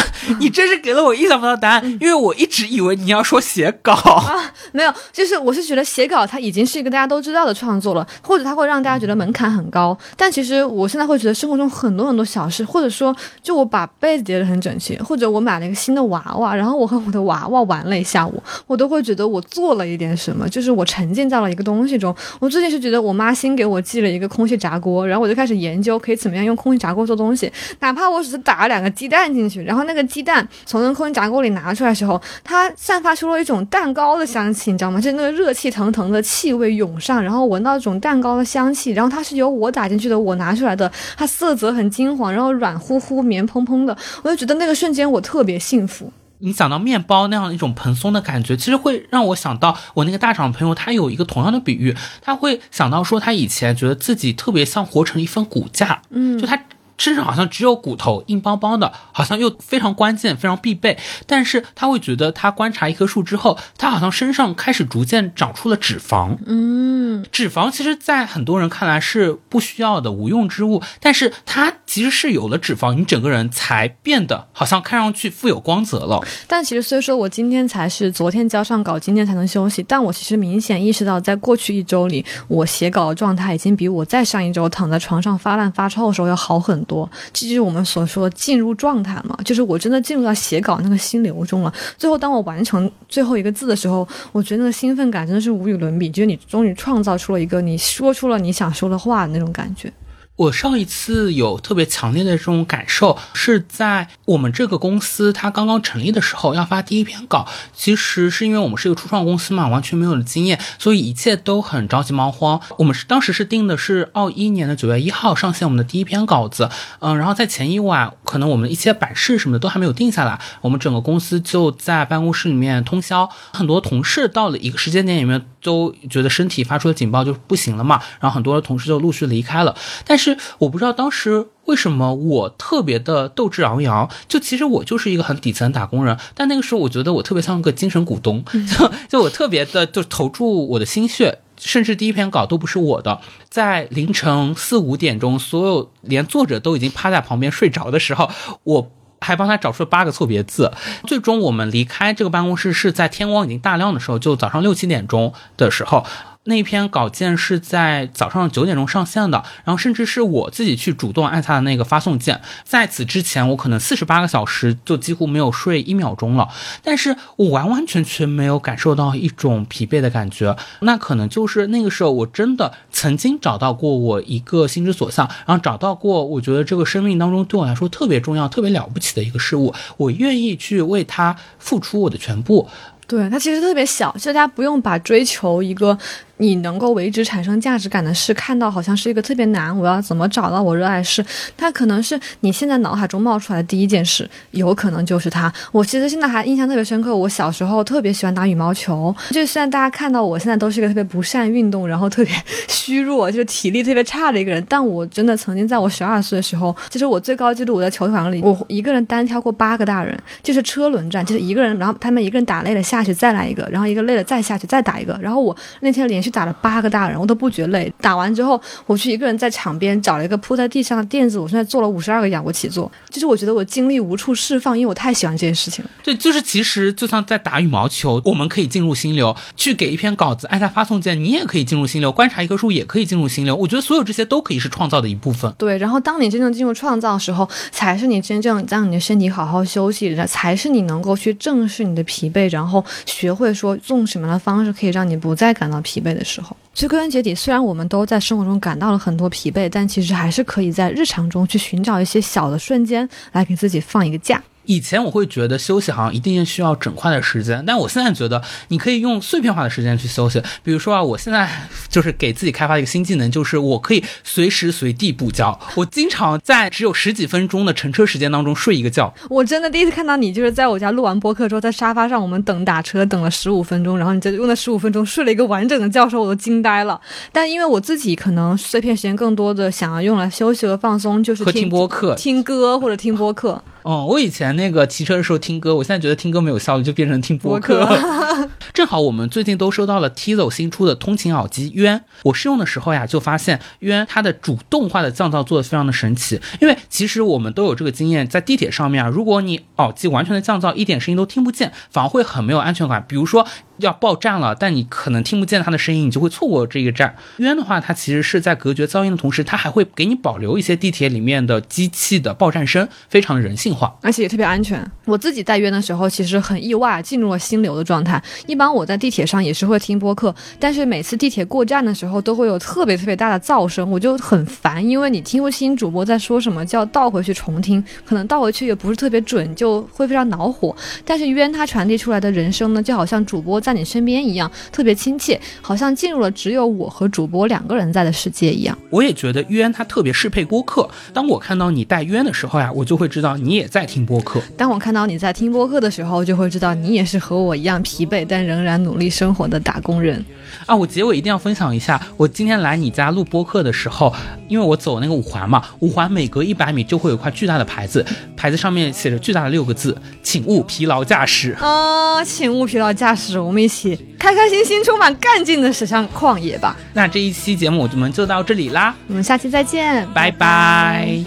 Speaker 1: 你真是给了我意想不到的答案，因为我一直以为你要说写稿
Speaker 2: 啊，没有，就是我是觉得写稿它已经是一个大家都知道的创作了，或者它会让大家觉得门槛很高。但其实我现在会觉得生活中很多很多小事，或者说就我把被子叠得很整齐，或者我买了一个新的娃娃，然后我和我的娃娃玩了一下午，我都会觉得我做了一点什么，就是我沉浸在了一个东西中。我最近是觉得我妈新给我寄了一个空气炸锅，然后我就开始研究可以怎么样用空气炸锅做东西，哪怕我只是打了两个鸡蛋进去，然后。那个鸡蛋从那个空气炸锅里拿出来的时候，它散发出了一种蛋糕的香气，你知道吗？就是那个热气腾腾的气味涌上，然后闻到一种蛋糕的香气，然后它是由我打进去的，我拿出来的，它色泽很金黄，然后软乎乎、绵蓬蓬的，我就觉得那个瞬间我特别幸福。
Speaker 1: 你想到面包那样一种蓬松的感觉，其实会让我想到我那个大厂朋友，他有一个同样的比喻，他会想到说他以前觉得自己特别像活成一份骨架，嗯，就他。身上好像只有骨头，硬邦邦的，好像又非常关键、非常必备。但是他会觉得，他观察一棵树之后，他好像身上开始逐渐长出了脂肪。
Speaker 2: 嗯，
Speaker 1: 脂肪其实，在很多人看来是不需要的、无用之物，但是它其实是有了脂肪，你整个人才变得好像看上去富有光泽了。
Speaker 2: 但其实，虽说我今天才是昨天交上稿，今天才能休息，但我其实明显意识到，在过去一周里，我写稿的状态已经比我再上一周躺在床上发烂发臭的时候要好很多，这就是我们所说的进入状态嘛，就是我真的进入到写稿那个心流中了。最后，当我完成最后一个字的时候，我觉得那个兴奋感真的是无与伦比，就是你终于创造出了一个你说出了你想说的话那种感觉。
Speaker 1: 我上一次有特别强烈的这种感受，是在我们这个公司它刚刚成立的时候要发第一篇稿。其实是因为我们是一个初创公司嘛，完全没有了经验，所以一切都很着急忙慌。我们是当时是定的是二一年的九月一号上线我们的第一篇稿子，嗯，然后在前一晚，可能我们一些版式什么的都还没有定下来，我们整个公司就在办公室里面通宵，很多同事到了一个时间点里面都觉得身体发出的警报就不行了嘛，然后很多同事就陆续离开了，但是。是我不知道当时为什么我特别的斗志昂扬，就其实我就是一个很底层打工人，但那个时候我觉得我特别像个精神股东，就 就我特别的就投注我的心血，甚至第一篇稿都不是我的，在凌晨四五点钟，所有连作者都已经趴在旁边睡着的时候，我还帮他找出了八个错别字，最终我们离开这个办公室是在天光已经大亮的时候，就早上六七点钟的时候。那篇稿件是在早上九点钟上线的，然后甚至是我自己去主动按下的那个发送键。在此之前，我可能四十八个小时就几乎没有睡一秒钟了，但是我完完全全没有感受到一种疲惫的感觉。那可能就是那个时候，我真的曾经找到过我一个心之所向，然后找到过我觉得这个生命当中对我来说特别重要、特别了不起的一个事物，我愿意去为它付出我的全部。
Speaker 2: 对，它其实特别小，其实大家不用把追求一个。你能够为之产生价值感的事，看到好像是一个特别难，我要怎么找到我热爱事？它可能是你现在脑海中冒出来的第一件事，有可能就是它。我其实现在还印象特别深刻，我小时候特别喜欢打羽毛球。就虽然大家看到我现在都是一个特别不善运动，然后特别虚弱，就是体力特别差的一个人，但我真的曾经在我十二岁的时候，就是我最高纪录，我在球场里，我一个人单挑过八个大人，就是车轮战，就是一个人，然后他们一个人打累了下去再来一个，然后一个累了再下去再打一个，然后我那天连。去打了八个大人，我都不觉累。打完之后，我去一个人在场边找了一个铺在地上的垫子，我现在做了五十二个仰卧起坐。就是我觉得我精力无处释放，因为我太喜欢这件事情了。
Speaker 1: 对，就是其实就像在打羽毛球，我们可以进入心流，去给一篇稿子按下发送键，你也可以进入心流；观察一棵树也可以进入心流。我觉得所有这些都可以是创造的一部分。
Speaker 2: 对，然后当你真正进入创造的时候，才是你真正让你的身体好好休息，才是你能够去正视你的疲惫，然后学会说用什么样的方式可以让你不再感到疲惫的时候。最归根结底，虽然我们都在生活中感到了很多疲惫，但其实还是可以在日常中去寻找一些小的瞬间，来给自己放一个假。
Speaker 1: 以前我会觉得休息好像一定需要整块的时间，但我现在觉得你可以用碎片化的时间去休息。比如说啊，我现在就是给自己开发一个新技能，就是我可以随时随地补觉。我经常在只有十几分钟的乘车时间当中睡一个觉。
Speaker 2: 我真的第一次看到你，就是在我家录完播客之后，在沙发上我们等打车，等了十五分钟，然后你就用那十五分钟睡了一个完整的觉，时候我都惊呆了。但因为我自己可能碎片时间更多的想要用来休息和放松，就是
Speaker 1: 听播客、
Speaker 2: 听歌或者听播客。
Speaker 1: 哦，我以前那个骑车的时候听歌，我现在觉得听歌没有效率，就变成听播客。正好我们最近都收到了 Tizo 新出的通勤耳机渊，我试用的时候呀，就发现渊它的主动化的降噪做的非常的神奇。因为其实我们都有这个经验，在地铁上面啊，如果你耳机完全的降噪，一点声音都听不见，反而会很没有安全感。比如说要报站了，但你可能听不见他的声音，你就会错过这个站。渊的话，它其实是在隔绝噪音的同时，它还会给你保留一些地铁里面的机器的报站声，非常人性化，
Speaker 2: 而且也特别安全。我自己在渊的时候，其实很意外进入了心流的状态。一般我在地铁上也是会听播客，但是每次地铁过站的时候，都会有特别特别大的噪声，我就很烦，因为你听不清主播在说什么，就要倒回去重听，可能倒回去也不是特别准，就会非常恼火。但是渊它传递出来的人声呢，就好像主播在你身边一样，特别亲切，好像进入了只有我和主播两个人在的世界一样。
Speaker 1: 我也觉得渊他特别适配播客。当我看到你带渊的时候呀，我就会知道你也在听播客；
Speaker 2: 当我看到你在听播客的时候，就会知道你也是和我一样疲惫但仍然努力生活的打工人。
Speaker 1: 啊，我结尾一定要分享一下，我今天来你家录播客的时候，因为我走那个五环嘛，五环每隔一百米就会有块巨大的牌子，牌子上面写着巨大的六个字，请勿疲劳驾驶。
Speaker 2: 啊，请勿疲劳驾驶，我们一起开开心心、充满干劲的驶向旷野吧。
Speaker 1: 那这一期节目我们就到这里啦，
Speaker 2: 我们下期再见，
Speaker 1: 拜拜。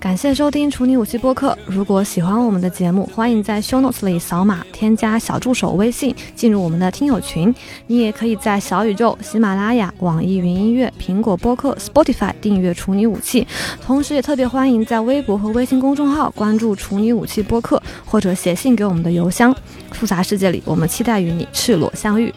Speaker 2: 感谢收听处女武器播客。如果喜欢我们的节目，欢迎在 show notes 里扫码添加小助手微信，进入我们的听友群。你也可以在小宇宙、喜马拉雅、网易云音乐、苹果播客、Spotify 订阅处女武器。同时，也特别欢迎在微博和微信公众号关注处女武器播客，或者写信给我们的邮箱。复杂世界里，我们期待与你赤裸相遇。